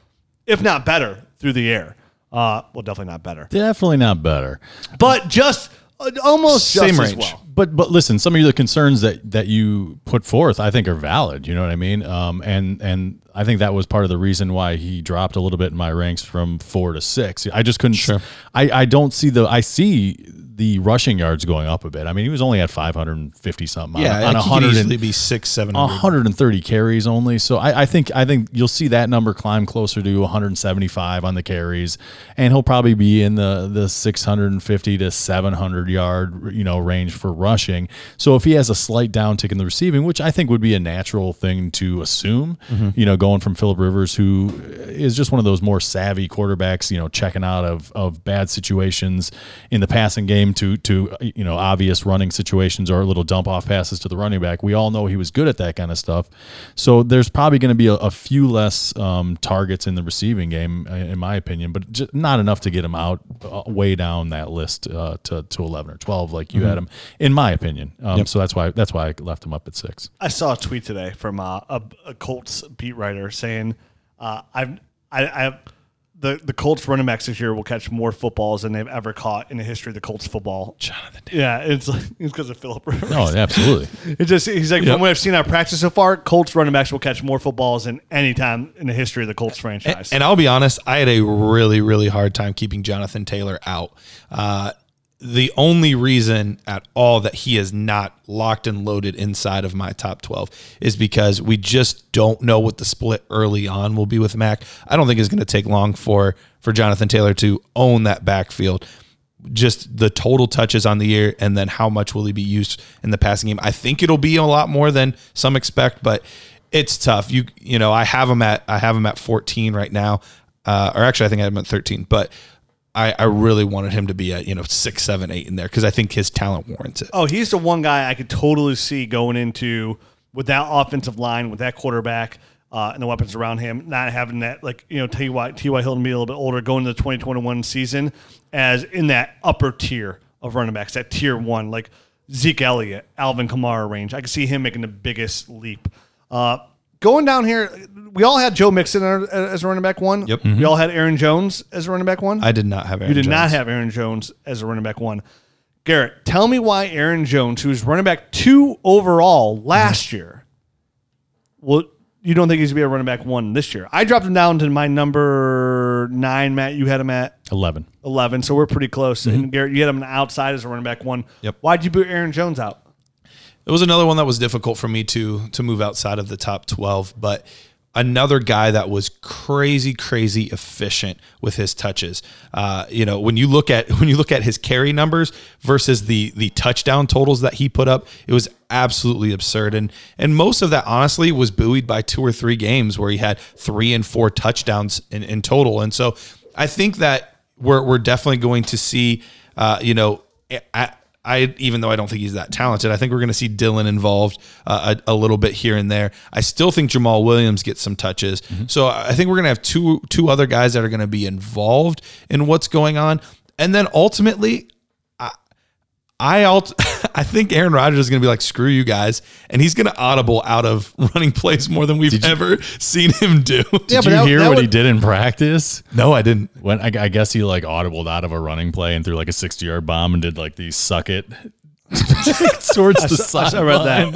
if not better, through the air. Uh, well, definitely not better, Definitely not better. but just uh, almost Same just as range. well. But but listen, some of the concerns that that you put forth, I think, are valid. You know what I mean? Um, and and I think that was part of the reason why he dropped a little bit in my ranks from four to six. I just couldn't. Sure. I I don't see the. I see the rushing yards going up a bit. I mean, he was only at 550 something. Yeah, on, on like he could easily be six, seven hundred. 130 carries only. So I, I think I think you'll see that number climb closer to 175 on the carries, and he'll probably be in the the 650 to 700 yard you know range for rushing. So if he has a slight downtick in the receiving, which I think would be a natural thing to assume, mm-hmm. you know, going from Philip Rivers, who is just one of those more savvy quarterbacks, you know, checking out of of bad situations in the passing game to to you know obvious running situations or little dump off passes to the running back. We all know he was good at that kind of stuff. So there's probably going to be a, a few less um, targets in the receiving game, uh, in my opinion, but just not enough to get him out uh, way down that list uh, to to 11 or 12 like you had him, in my opinion. Um, So that's why that's why I left him up at six. I saw a tweet today from uh, a, a Colts beat writer saying, uh, "I've I, I the the Colts running backs this year will catch more footballs than they've ever caught in the history of the Colts football." Jonathan, yeah, it's like, it's because of Philip Rivers. Oh, absolutely. It just he's like from what I've seen of practice so far, Colts running backs will catch more footballs than any time in the history of the Colts franchise. And I'll be honest, I had a really, really hard time keeping Jonathan Taylor out. Uh, the only reason at all that he is not locked and loaded inside of my top 12 is because we just don't know what the split early on will be with Mac. I don't think it's going to take long for for Jonathan Taylor to own that backfield. Just the total touches on the year and then how much will he be used in the passing game. I think it'll be a lot more than some expect, but it's tough. You you know, I have him at I have him at 14 right now. Uh, or actually I think I have him at 13, but I, I really wanted him to be at you know six, seven, eight in there because I think his talent warrants it. Oh, he's the one guy I could totally see going into with that offensive line, with that quarterback, uh, and the weapons around him, not having that like you know T.Y. T.Y. Hilton be a little bit older, going into the 2021 season as in that upper tier of running backs, that tier one, like Zeke Elliott, Alvin Kamara range. I can see him making the biggest leap. Uh, going down here, we all had Joe Mixon as a running back one. Yep. We mm-hmm. all had Aaron Jones as a running back one. I did not have Aaron You did not Jones. have Aaron Jones as a running back one. Garrett, tell me why Aaron Jones, who was running back two overall mm-hmm. last year, well, you don't think he's gonna be a running back one this year? I dropped him down to my number nine, Matt. You had him at 11. eleven, so we're pretty close. And mm-hmm. Garrett, you had him outside as a running back one. Yep. Why'd you boot Aaron Jones out? It was another one that was difficult for me to to move outside of the top 12, but another guy that was crazy crazy efficient with his touches. Uh, you know, when you look at when you look at his carry numbers versus the the touchdown totals that he put up, it was absolutely absurd and and most of that honestly was buoyed by two or three games where he had 3 and 4 touchdowns in, in total. And so I think that we're we're definitely going to see uh, you know, at I even though I don't think he's that talented, I think we're going to see Dillon involved uh, a, a little bit here and there. I still think Jamaal Williams gets some touches, so I think we're going to have two two other guys that are going to be involved in what's going on, and then ultimately, I, ult- I think Aaron Rodgers is going to be like screw you guys, and he's going to audible out of running plays more than we've ever seen him do. Yeah, Did but you that- hear that what he did in practice? no, I didn't. When I, I guess he like audibled out of a running play and threw like a 60 yard bomb and did like the suck it towards the side. I read that.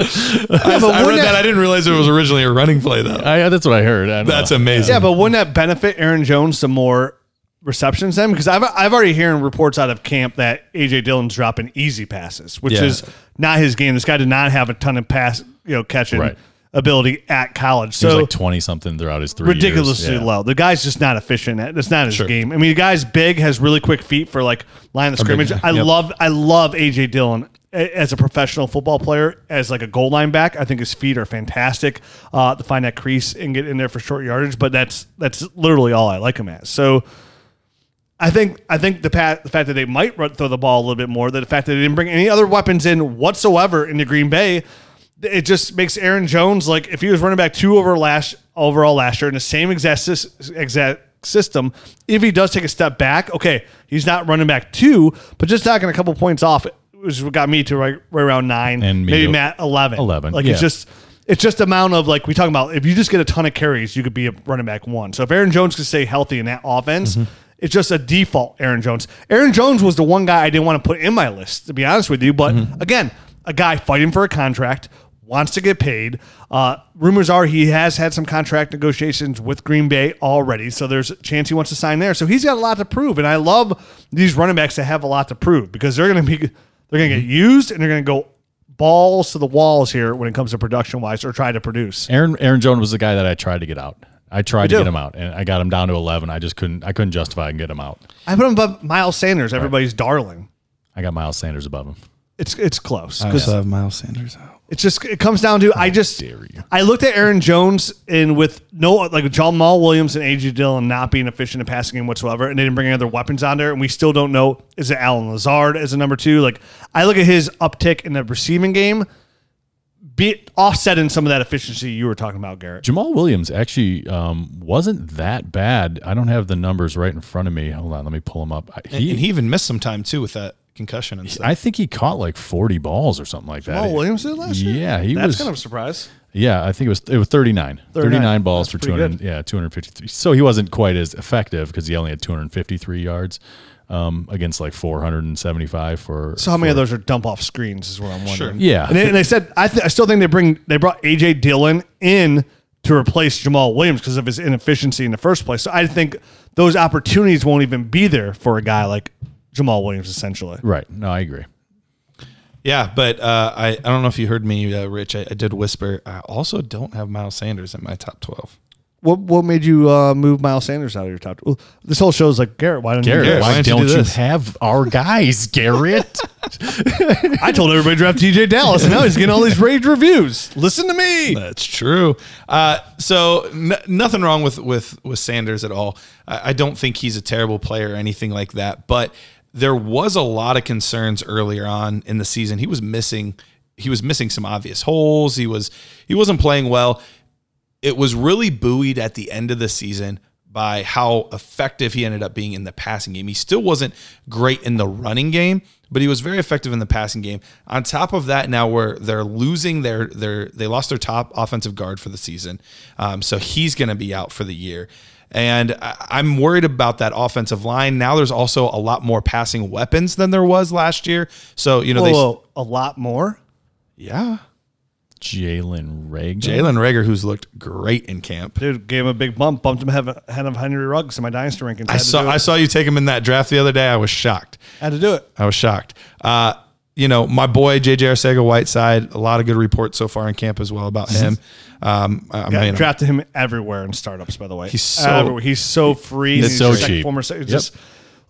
I, but I read that. that- I didn't realize it was originally a running play though. I, that's what I heard. I That's know. amazing. Yeah, but wouldn't that benefit Aaron Jones some more receptions then? Because I've I've already hearing reports out of camp that AJ Dillon's dropping easy passes, which Yeah. is not his game. This guy did not have a ton of pass, you know, catching Right. ability at college. He was So like 20 something throughout his three ridiculously years. Yeah. low. The guy's just not efficient. At, that's not his Sure. game. I mean, the guy's big, has really quick feet for like line of scrimmage. I Yep. love I love AJ Dillon a- as a professional football player, as like a goal line back. I think his feet are fantastic uh, to find that crease and get in there for short yardage. But that's that's literally all I like him as. So. I think I think the pat, the fact that they might run, throw the ball a little bit more, the fact that they didn't bring any other weapons in whatsoever into Green Bay, it just makes Aaron Jones like if he was running back two over last overall last year in the same exact exact system. If he does take a step back, okay, he's not running back two, but just knocking a couple points off which got me to right, right around nine, And maybe Matt eleven. 11, Like yeah. it's just it's just amount of like we talking about. If you just get a ton of carries, you could be a running back one. So if Aaron Jones could stay healthy in that offense. Mm-hmm. It's just a default Aaron Jones. Aaron Jones was the one guy I didn't want to put in my list, to be honest with you. But Mm-hmm. again, a guy fighting for a contract, wants to get paid. Uh, rumors are he has had some contract negotiations with Green Bay already, so there's a chance he wants to sign there. So he's got a lot to prove, and I love these running backs that have a lot to prove because they're going to be they're going to get used and they're going to go balls to the walls here when it comes to production wise or try to produce. Aaron Aaron Jones was the guy that I tried to get out. I tried to do. get him out, and I got him down to eleven. I just couldn't. I couldn't justify and get him out. I put him above Miles Sanders, everybody's darling. I got Miles Sanders above him. It's it's close I also have Miles Sanders out. It's just it comes down to I just dare you. I looked at Aaron Jones and with no like Jamaal Williams and AJ Dillon not being efficient in passing game whatsoever, and they didn't bring any other weapons on there, and we still don't know is it Allen Lazard as a number two? Like I look at his uptick in the receiving game, be offsetting some of that efficiency you were talking about, Garrett. Jamaal Williams actually um, wasn't that bad. I don't have the numbers right in front of me. Hold on, let me pull them up. I- And, and he even missed some time too with that concussion and stuff. I think he caught like forty balls or something like that. Jamaal Williams did last year. Yeah, he That's was. kind of a surprise. Yeah, I think it was it was 39. 39, balls That's for 200 good. yeah, 253. So he wasn't quite as effective because he only had 253 yards um, against like 475 for So how many of those are dump off screens? Is what I'm wondering. Sure. Yeah. and they, and they said I, th- I still think they bring they brought AJ Dillon in to replace Jamaal Williams because of his inefficiency in the first place. So I think those opportunities won't even be there for a guy like Jamaal Williams, essentially. Right. No, I agree. yeah, but uh, I, I don't know if you heard me, uh, Rich. I, I did whisper. I also don't have Miles Sanders in my top 12. What what made you uh, move Miles Sanders out of your top? Well, this whole show is like Garrett. Why don't Garrett, you? Garrett, why, why don't you don't do you, have our guys, Garrett? I told everybody to draft DeeJay Dallas, and now he's getting all these rage reviews. Listen to me. That's true. Uh, so n- nothing wrong with with with Sanders at all. I, I don't think he's a terrible player or anything like that. But there was a lot of concerns earlier on in the season. He was missing. He was missing some obvious holes. He was he wasn't playing well. It was really buoyed at the end of the season by how effective he ended up being in the passing game. He still wasn't great in the running game, but he was very effective in the passing game. On top of that, now where they're losing their their they lost their top offensive guard for the season, um, so he's going to be out for the year. And I'm worried about that offensive line. Now there's also a lot more passing weapons than there was last year. So you know Whoa, they whoa, a lot more. yeah Jalen Reagor. Jalen Reagor who's looked great in camp. Dude gave him a big bump, bumped him ahead of, ahead of Henry Ruggs in my dynasty rankings. I saw. I saw you take him in that draft the other day. I was shocked. had to do it. I was shocked. Uh, you know, my boy JJ Arcega Whiteside, a lot of good reports so far in camp as well about him. Um, I, I Yeah, mean, drafted him everywhere in startups. By the way, He's so- Everywhere. he's so free. He's He's so just like cheap. Former, it's Yep.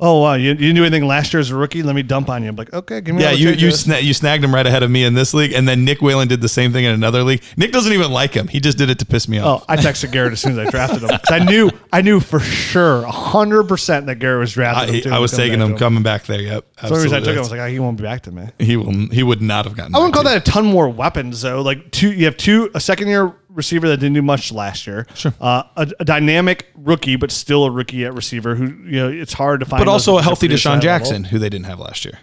Oh wow, you, you didn't do anything last year as a rookie. Let me dump on you. I'm like, okay, give me. yeah, you you sna- you snagged him right ahead of me in this league, and then Nick Whalen did the same thing in another league. Nick doesn't even like him; he just did it to piss me oh, off. Oh, I texted Garrett as soon as I drafted him 'Cause I knew I knew for sure hundred percent that Garrett was drafted. I, him too, I was taking him coming back there. Yep, So the reason I took him, I was like, oh, he won't be back to me. he will he would not have gotten. I wouldn't back call to that a ton more weapons though. Like two, you have two a second year receiver that didn't do much last year. Sure. Uh, a, a dynamic rookie, but still a rookie at receiver who you know it's hard to find. but also a healthy produce at DeSean that level. Jackson, who they didn't have last year.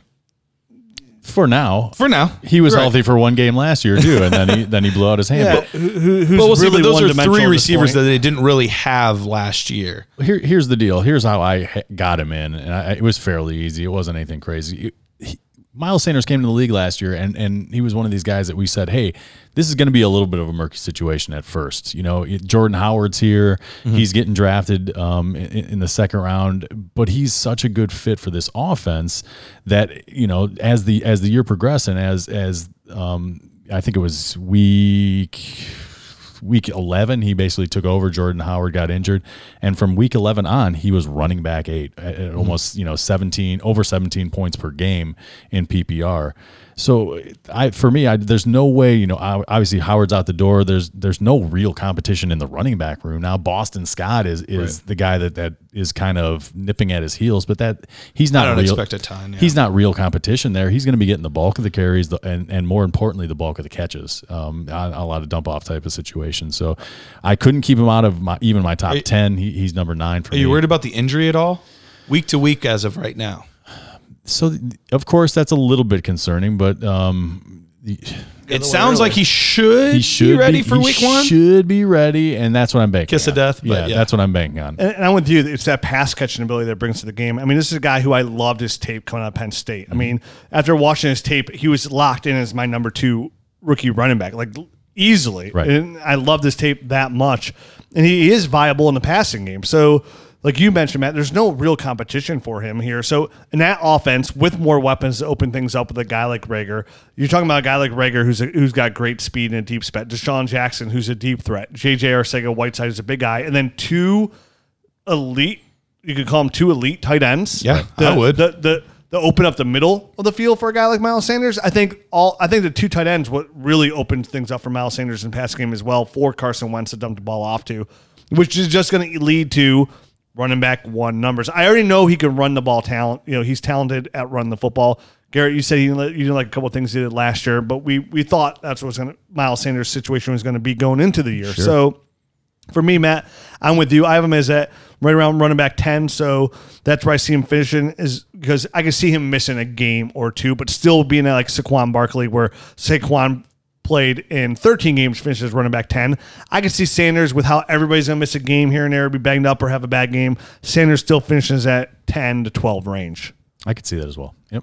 For now. For now, He was Right. healthy for one game last year too, and then he then he blew out his hand. Yeah, But who, who- who's But we'll see. But those are three receivers that they didn't really have last year. Here, here's the deal. Here's how I got him in, and I, it was fairly easy. It wasn't anything crazy. He- Miles Sanders came to the league last year, and and he was one of these guys that we said, "Hey, this is going to be a little bit of a murky situation at first." You know, Jordan Howard's here; he's getting drafted um, in, in the second round, but he's such a good fit for this offense that you know, as the as the year progressed, and as as um, I think it was week week 11 he basically took over. Jordan howard got injured. And from week 11 on he was running back eight at, at almost you know 17 over 17 points per game in ppr so i for me I, there's no way you know obviously howard's out the door there's there's no real competition in the running back room now boston scott is is the guy that that is kind of nipping at his heels but that he's not I don't real, expect a ton, yeah. he's not real competition there. He's going to be getting the bulk of the carries the, and, and more importantly, the bulk of the catches um, on a lot of dump off type of situations. So I couldn't keep him out of my, even my top you- 10. He, he's number nine for Are me. you worried about the injury at all? Week to week, as of right now. So th- of course that's a little bit concerning, but um, It sounds like he should, he should be ready be, for he week one. Should be ready, and that's what I'm banking. On. Kiss of death, but yeah, yeah. that's what I'm banking on. And, and I'm with you. It's that pass catching ability that brings to the game. I mean, this is a guy who I loved his tape coming out of Penn State. I mean, after watching his tape, he was locked in as my number two rookie running back, like easily. Right. And I love this tape that much. And he is viable in the passing game. So, like you mentioned, Matt, there's no real competition for him here. So, in that offense, with more weapons to open things up with a guy like Reagor, you're talking about a guy like Reagor who's a, who's got great speed and a deep spot. DeSean Jackson, who's a deep threat. JJ Arcega Whiteside is a big guy. And then two elite. You could call them two elite tight ends. Yeah, the, I would. The, the the open up the middle of the field for a guy like Miles Sanders. I think all I think the two tight ends what really opened things up for Miles Sanders in pass game as well for Carson Wentz to dump the ball off to, which is just going to lead to running back one numbers. I already know he can run the ball talent. You know he's talented at running the football. Garrett, you said you didn't, like a couple of things he did last year, but we we thought that's what was going to Miles Sanders' situation was going to be going into the year. So for me, Matt, I'm with you. I have him as at right around running back 10. So that's where I see him finishing is because I can see him missing a game or two, but still being at like Saquon Barkley, where Saquon played in 13 games, finishes running back 10. I can see Sanders with how everybody's going to miss a game here and there, be banged up or have a bad game. Sanders still finishes at 10 to 12 range. I could see that as well. Yep.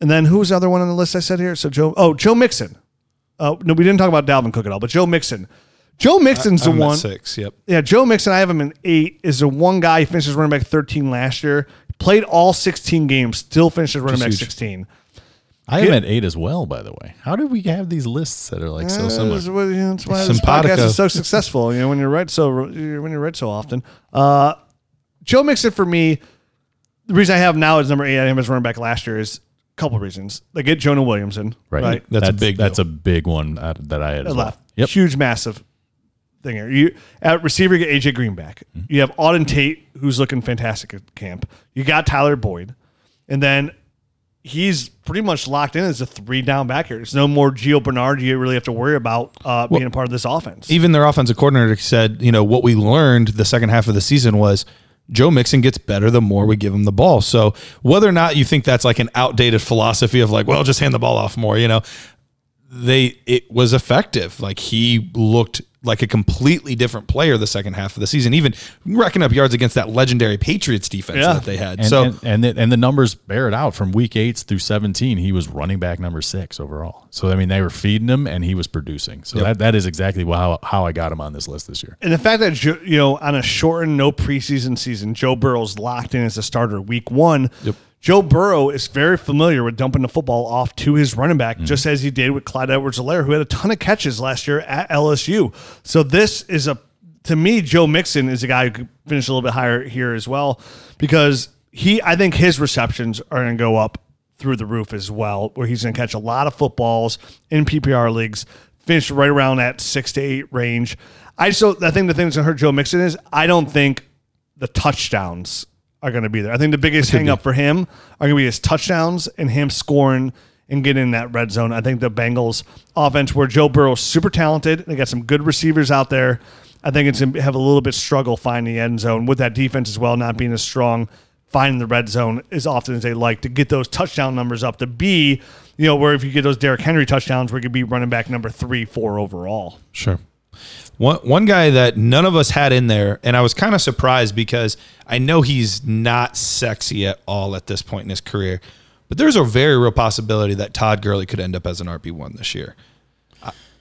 And then who's the other one on the list I said here? So Joe, oh, Joe Mixon. Oh, no, we didn't talk about Dalvin Cook at all, but Joe Mixon. Joe Mixon's the I'm at one. six. Yep. Yeah, Joe Mixon, I have him in eight, is the one guy. He finishes running back 13 last year, played all 16 games, still finishes running back huge. 16. I am at eight as well. By the way, how did we have these lists that are like so similar? That's, what, you know, that's why this Simpatico. podcast is so successful. You know, when you're right so when you're right so often. Uh, Joe Mixon for me, the reason I have him now is number eight. I have him as running back last year is a couple of reasons. They get Jonah Williamson, Right. That's a big That's deal. a big one uh, that I had as well. left. Yep. Huge, massive thing here. You at receiver you get AJ Green back. You have Auden Tate, who's looking fantastic at camp. You got Tyler Boyd, and then he's pretty much locked in as a three down back here. There's no more Gio Bernard you really have to worry about uh, being a part of this offense. Even their offensive coordinator said, you know, what we learned the second half of the season was Joe Mixon gets better the more we give him the ball. So whether or not you think that's like an outdated philosophy of like, well, just hand the ball off more, you know, they it was effective. Like he looked like a completely different player the second half of the season, even racking up yards against that legendary Patriots defense Yeah. that they had. And, so and and the, and the numbers bear it out from week eight through seventeen. He was running back number six overall. So I mean, they were feeding him, and he was producing. So that, that is exactly how how I got him on this list this year. And the fact that you know on a shortened, no preseason season, Joe Burrow's locked in as a starter week one. Joe Burrow is very familiar with dumping the football off to his running back, mm-hmm. just as he did with Clyde Edwards-Helaire, who had a ton of catches last year at LSU. So this is a, to me, Joe Mixon is a guy who could finish a little bit higher here as well, because he, I think his receptions are going to go up through the roof as well, where he's going to catch a lot of footballs in PPR leagues, finish right around that six to eight range. I so I think the thing that's going to hurt Joe Mixon is I don't think the touchdowns are going to be there. I think the biggest hang up for him are going to be his touchdowns and him scoring and getting in that red zone. I think the Bengals offense, where Joe Burrow's super talented, they got some good receivers out there. I think it's going to have a little bit struggle finding the end zone with that defense as well, not being as strong. Finding the red zone as often as they like to get those touchdown numbers up to be, you know, where if you get those Derrick Henry touchdowns, we could be running back number three, four overall. Sure. One one guy that none of us had in there, and I was kind of surprised because I know he's not sexy at all at this point in his career, but there's a very real possibility that Todd Gurley could end up as an RB one this year,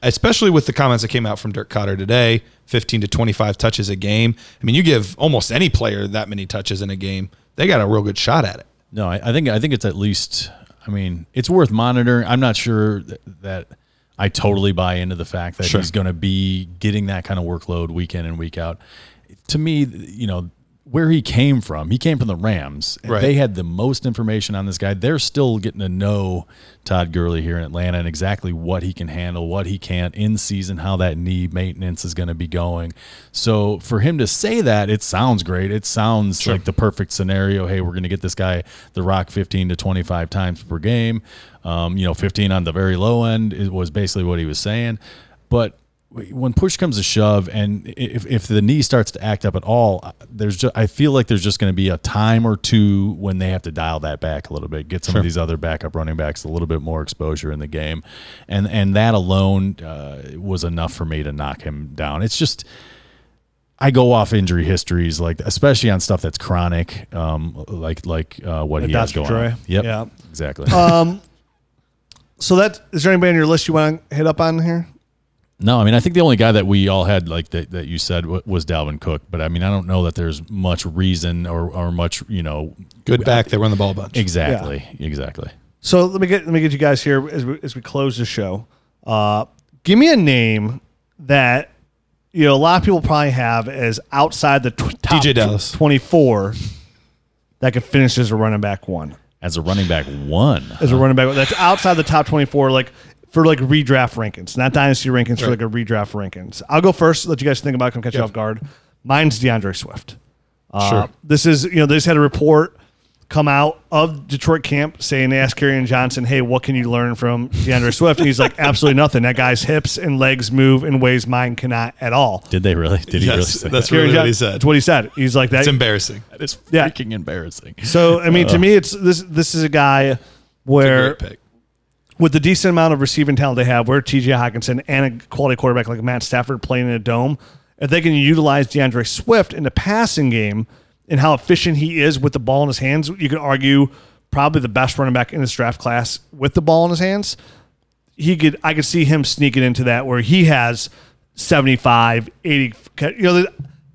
especially with the comments that came out from Dirk Koetter today. 15 to 25 touches a game. I mean, you give almost any player that many touches in a game, they got a real good shot at it. No, I, I think I think it's at least. I mean, it's worth monitoring. I'm not sure that, that I totally buy into the fact that Sure. he's going to be getting that kind of workload week in and week out. To me, you know, where he came from, he came from the Rams. Right. They had the most information on this guy. They're still getting to know Todd Gurley here in Atlanta and exactly what he can handle, what he can't in season, how that knee maintenance is going to be going. So for him to say that, it sounds great. It sounds like the perfect scenario. Hey, we're going to get this guy the rock 15 to 25 times per game. Um, you know, 15 on the very low end was basically what he was saying. But when push comes to shove, and if, if the knee starts to act up at all, uh, there's just I feel like there's just going to be a time or two when they have to dial that back a little bit, get some of these other backup running backs a little bit more exposure in the game, and and that alone uh, was enough for me to knock him down. It's just. I go off injury histories, like especially on stuff that's chronic, um, like like uh, what Like he has Dr. going on. Dre? Yep, Yeah. exactly. Um, So that is there anybody on your list you want to hit up on here? No, I mean I think the only guy that we all had like that, that you said wa- was Dalvin Cook, but I mean I don't know that there's much reason or, or much you know Good back. They run the ball a bunch. exactly exactly. So let me get let me get you guys here as we, as we close the show. Uh, give me a name that you know a lot of people probably have as outside the tw- top DeeJay Dallas. twenty four that could finish as a running back one As a running back one, as a running back that's outside the top twenty four like for like redraft rankings, not dynasty rankings for like a redraft rankings. I'll go first. Let you guys think about it. Come catch you off guard. Mine's DeAndre Swift. Uh, Sure. This is you know they just had a report come out of Detroit camp saying they asked Kerryon Johnson, "Hey, what can you learn from DeAndre Swift?" And he's like, "Absolutely nothing. That guy's hips and legs move in ways mine cannot at all." did they really? Did he Yes, really say that's that? really Kerryon what John- he said. That's what he said. He's like that. It's embarrassing. That is Yeah. freaking embarrassing. So I mean, to me, it's this. This is a guy where Great pick. With the decent amount of receiving talent they have, where T.J. Hockenson and a quality quarterback like Matt Stafford playing in a dome, if they can utilize DeAndre Swift in the passing game and how efficient he is with the ball in his hands, you could argue probably the best running back in this draft class with the ball in his hands. He could, I could see him sneaking into that where he has 75, 80. You know,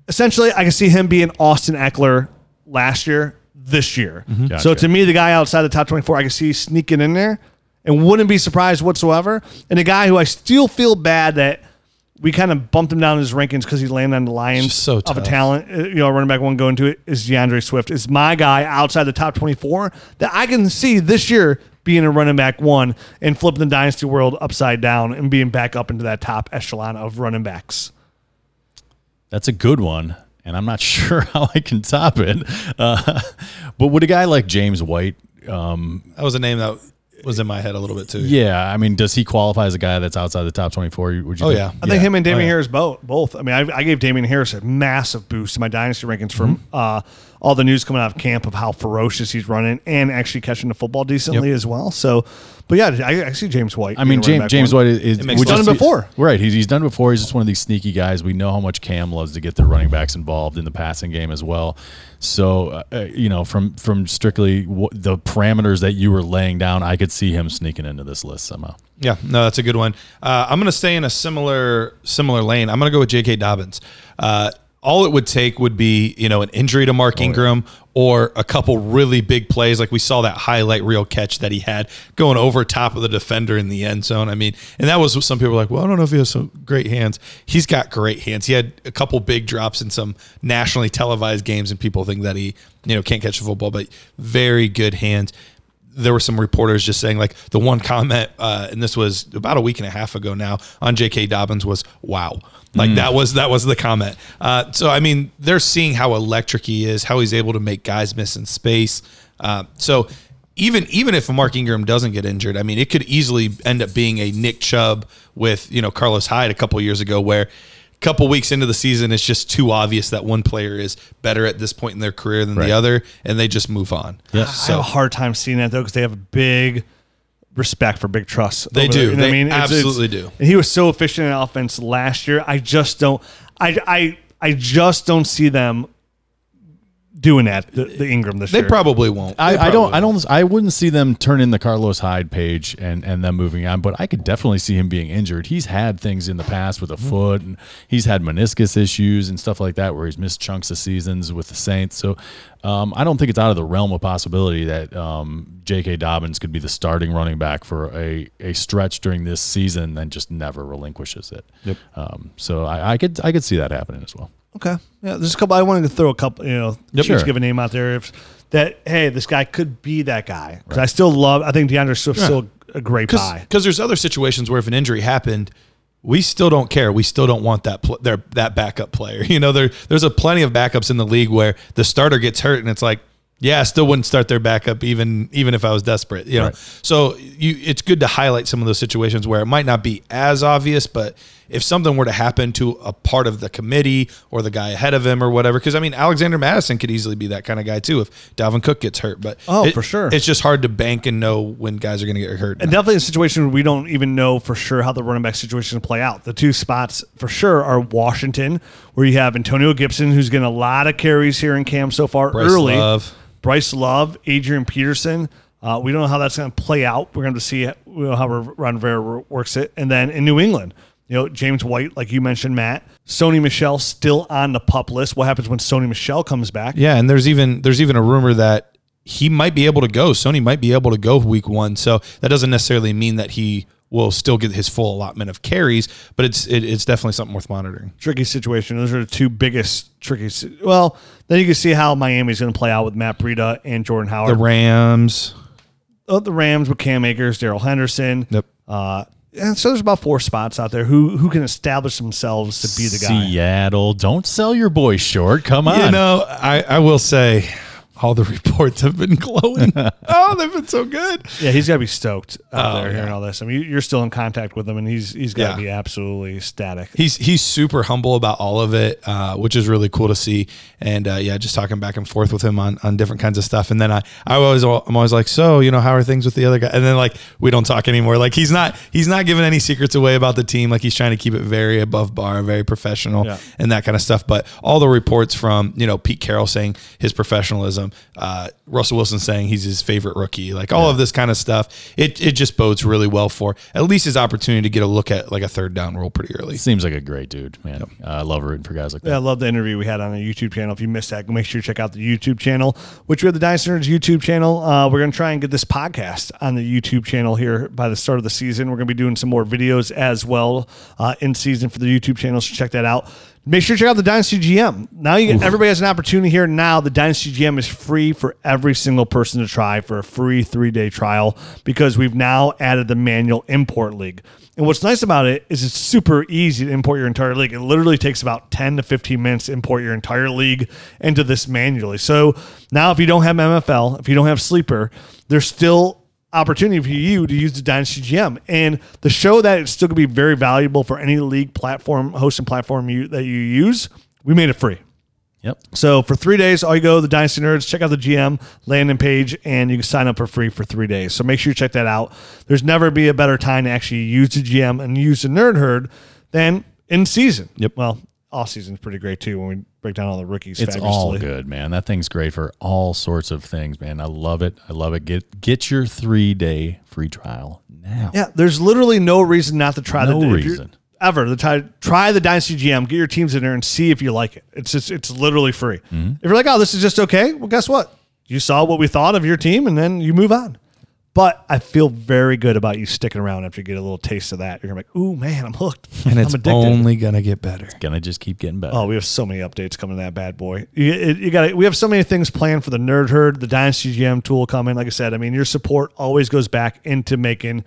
essentially, I can see him being Austin Ekeler last year, this year. Mm-hmm. So Gotcha. to me, the guy outside the top 24, I can see sneaking in there and wouldn't be surprised whatsoever. And a guy who I still feel bad that we kind of bumped him down in his rankings because he landed on the Lions Just so of a talent. uh, You know, running back one going to it is DeAndre Swift. Is my guy outside the top 24 that I can see this year being a running back one and flipping the dynasty world upside down and being back up into that top echelon of running backs. That's a good one, and I'm not sure how I can top it. Uh, but would a guy like James White? Um, That was a name that was in my head a little bit too. yeah, I mean, does he qualify as a guy that's outside the top 24? Would you? Oh, think? yeah. I think him and Damien Oh, yeah. Harris both. Both. I mean, I, I gave Damien Harris a massive boost in my dynasty rankings from Mm-hmm. uh, all the news coming out of camp of how ferocious he's running and actually catching the football decently as well. So, but yeah, I, I see James White. I mean, being a running James James one. White is, It makes would sense. just Done it before. right? He's he's done it before. He's just one of these sneaky guys. We know how much Cam loves to get the running backs involved in the passing game as well. So, uh, uh, you know, from from strictly w- the parameters that you were laying down, I could see him sneaking into this list somehow. Yeah, no, that's a good one. Uh, I'm going to stay in a similar similar lane. I'm going to go with J.K. Dobbins. Uh, all it would take would be you know an injury to Mark oh, Ingram or a couple really big plays, like we saw that highlight reel catch that he had going over top of the defender in the end zone. I mean, and that was what some people were like, well, I don't know if he has some great hands. He's got great hands. He had a couple big drops in some nationally televised games, and people think that he you know can't catch the football, but very good hands there were some reporters just saying like the one comment, uh, and this was about a week and a half ago now on J.K. Dobbins was wow, like that was that was the comment. Uh, so I mean, they're seeing how electric he is, how he's able to make guys miss in space. Uh, so even even if Mark Ingram doesn't get injured, I mean, it could easily end up being a Nick Chubb with you know Carlos Hyde a couple years ago where. A Couple weeks into the season, it's just too obvious that one player is better at this point in their career than Right. the other, and they just move on. Yeah. I have a hard time seeing that though because they have a big respect for big trust. They do. You know what They I mean? absolutely do. And he was so efficient in offense last year. I just don't. I I I just don't see them doing that. The, the Ingram this They year. probably won't. They I, I don't I won't. don't I wouldn't see them turn in the Carlos Hyde page and and them moving on, but I could definitely see him being injured. He's had things in the past with a Mm-hmm. foot and he's had meniscus issues and stuff like that where he's missed chunks of seasons with the Saints. So um, I don't think it's out of the realm of possibility that um, J.K. Dobbins could be the starting running back for a, a stretch during this season and just never relinquishes it. Yep. Um, so I, I could I could see that happening as well. Okay. Yeah, there's a couple. I wanted to throw a couple. You know, Yep. just Sure. give a name out there. If that, hey, this guy could be that guy. Because I still love. I think DeAndre Swift's still a great buy. because there's other situations where if an injury happened, we still don't care. We still don't want that pl- their that backup player. You know, there there's a plenty of backups in the league where the starter gets hurt and it's like, Yeah, I still wouldn't start their backup even even if I was desperate. You know, Right. so you it's good to highlight some of those situations where it might not be as obvious, but if something were to happen to a part of the committee or the guy ahead of him or whatever, because I mean Alexander Mattison could easily be that kind of guy too if Dalvin Cook gets hurt. But Oh, it- for sure. it's just hard to bank and know when guys are going to get hurt. And definitely a situation where we don't even know for sure how the running back situation will play out. The two spots for sure are Washington, where you have Antonio Gibson, who's getting a lot of carries here in camp so far Bryce early. Love. Bryce Love, Adrian Peterson. Uh, we don't know how that's going to play out. We're going to see how Ron Rivera works it. And then in New England, you know, James White, like you mentioned, Matt, Sony Michel still on the pup list. What happens when Sony Michel comes back? Yeah, and there's even there's even a rumor that he might be able to go. Sony might be able to go week one. So that doesn't necessarily mean that he will still get his full allotment of carries, but it's it, it's definitely something worth monitoring. tricky situation. Those are the two biggest tricky. si- Well, then you can see how Miami's going to play out with Matt Breida and Jordan Howard. The Rams. Oh, the Rams with Cam Akers, Darrell Henderson. Yep. Uh, and so there's about four spots out there who who can establish themselves to be the guy. Seattle, don't sell your boy short. Come on. You know, I, I will say all the reports have been glowing. oh, they've been so good. Yeah, he's got to be stoked out Oh, there hearing yeah. all this. I mean, you- you're still in contact with him, and he's he's got to Yeah. be absolutely ecstatic. He's he's super humble about all of it, uh, which is really cool to see. And uh, yeah, just talking back and forth with him on, on different kinds of stuff. And then I I always I'm always like, so you know, how are things with the other guy? And then like we don't talk anymore. Like he's not he's not giving any secrets away about the team. Like he's trying to keep it very above bar, very professional, Yeah. and that kind of stuff. But all the reports from you know Pete Carroll saying his professionalism, uh, Russell Wilson saying he's his favorite rookie, like all of this kind of stuff, it it just bodes really well for at least his opportunity to get a look at like a third down role pretty early. Seems like a great dude, man. Uh, I love rooting for guys like that. Yeah, I love the interview we had on the YouTube channel. If you missed that, make sure you check out the YouTube channel, which we have the Dynasty Nerds YouTube channel. Uh, we're going to try and get this podcast on the YouTube channel here by the start of the season. We're going to be doing some more videos as well uh, in season for the YouTube channel, so check that out. Make sure to check out the Dynasty GM. Now you get, everybody has an opportunity here. Now the Dynasty GM is free for every single person to try for a free three day trial because we've now added the manual import league. And what's nice about it is it's super easy to import your entire league. It literally takes about 10 to 15 minutes to import your entire league into this manually. So now if you don't have MFL, if you don't have Sleeper, there's still opportunity for you to use the Dynasty GM. And the show that it's still going to be very valuable for any league platform, hosting platform you, that you use, we made it free. Yep. So for three days, all you go to the Dynasty Nerds, check out the GM landing page, and you can sign up for free for three days. So make sure you check that out. There's never be a better time to actually use the GM and use the Nerd Herd than in season. Yep. Well, off season is pretty great too when we break down all the rookies. It's all good, man. That thing's great for all sorts of things, man. I love it. I love it. Get get your three day free trial now. Yeah, there's literally no reason not to try No the reason. ever to try try the Dynasty GM. Get your teams in there and see if you like it. It's just it's literally free. Mm-hmm. If you're like, oh, this is just okay, well, guess what? You saw what we thought of your team, and then you move on. But I feel very good about you sticking around after you get a little taste of that. You're gonna be like, ooh man, I'm hooked. And it's I'm addicted. only gonna get better. It's Gonna just keep getting better. Oh, we have so many updates coming to that bad boy. You, it- you got. We have so many things planned for the Nerd Herd, the Dynasty GM tool coming. Like I said, I mean, your support always goes back into making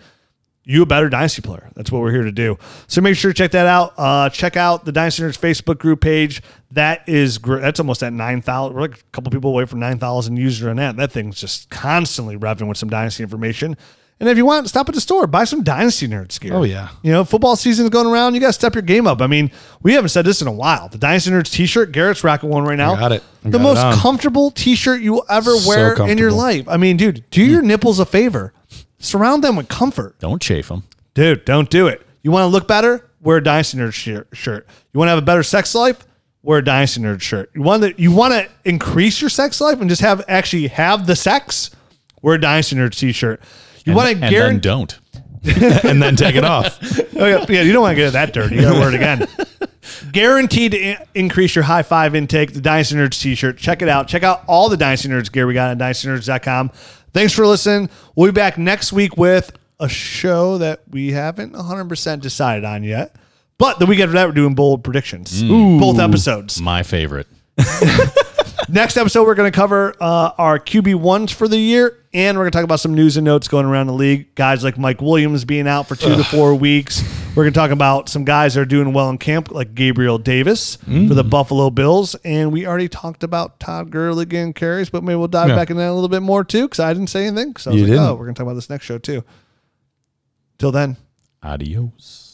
you a better Dynasty player. That's what we're here to do. So make sure to check that out. Uh, check out the Dynasty Nerds Facebook group page. That is great. That's almost at nine thousand. We're like a couple people away from nine thousand users on that. That thing's just constantly revving with some Dynasty information. And if you want, stop at the store, buy some Dynasty Nerds gear. Oh, yeah. You know, football season's going around. You got to step your game up. I mean, we haven't said this in a while. The Dynasty Nerds T-shirt, Garrett's rocking one right now. got it. I The got most on. comfortable T-shirt you will ever So wear in your life. I mean, dude, do your nipples a favor. Surround them with comfort, Don't chafe them. dude. Don't do it. You want to look better? Wear a Nerds shir- shirt. You want to have a better sex life? Wear a Dynasty Nerds shirt. You want to you want to increase your sex life and just have actually have the sex? Wear a Dynasty Nerds T-shirt. You want to and then guarantee? don't. and then take it off. Oh, yeah, yeah, you don't want to get it that dirty. You got to wear it again. Guaranteed to in- increase your high five intake. The Dynasty Nerds t-shirt. Check it out. Check out all the Dynasty Nerds gear we got at dynastynerds.com. Thanks for listening. We'll be back next week with a show that we haven't 100% decided on yet. But the week after that, we're doing bold predictions. Both episodes. My favorite. Next episode, we're going to cover uh, our QB ones for the year, and we're going to talk about some news and notes going around the league. Guys like Mike Williams being out for two to four weeks. We're going to talk about some guys that are doing well in camp, like Gabriel Davis for Mm. the Buffalo Bills, and we already talked about Todd Gurley getting carries, but maybe we'll dive Yeah. back into that a little bit more too, because I didn't say anything. So I was You like, didn't. oh, we're going to talk about this next show too. Till then. Adios.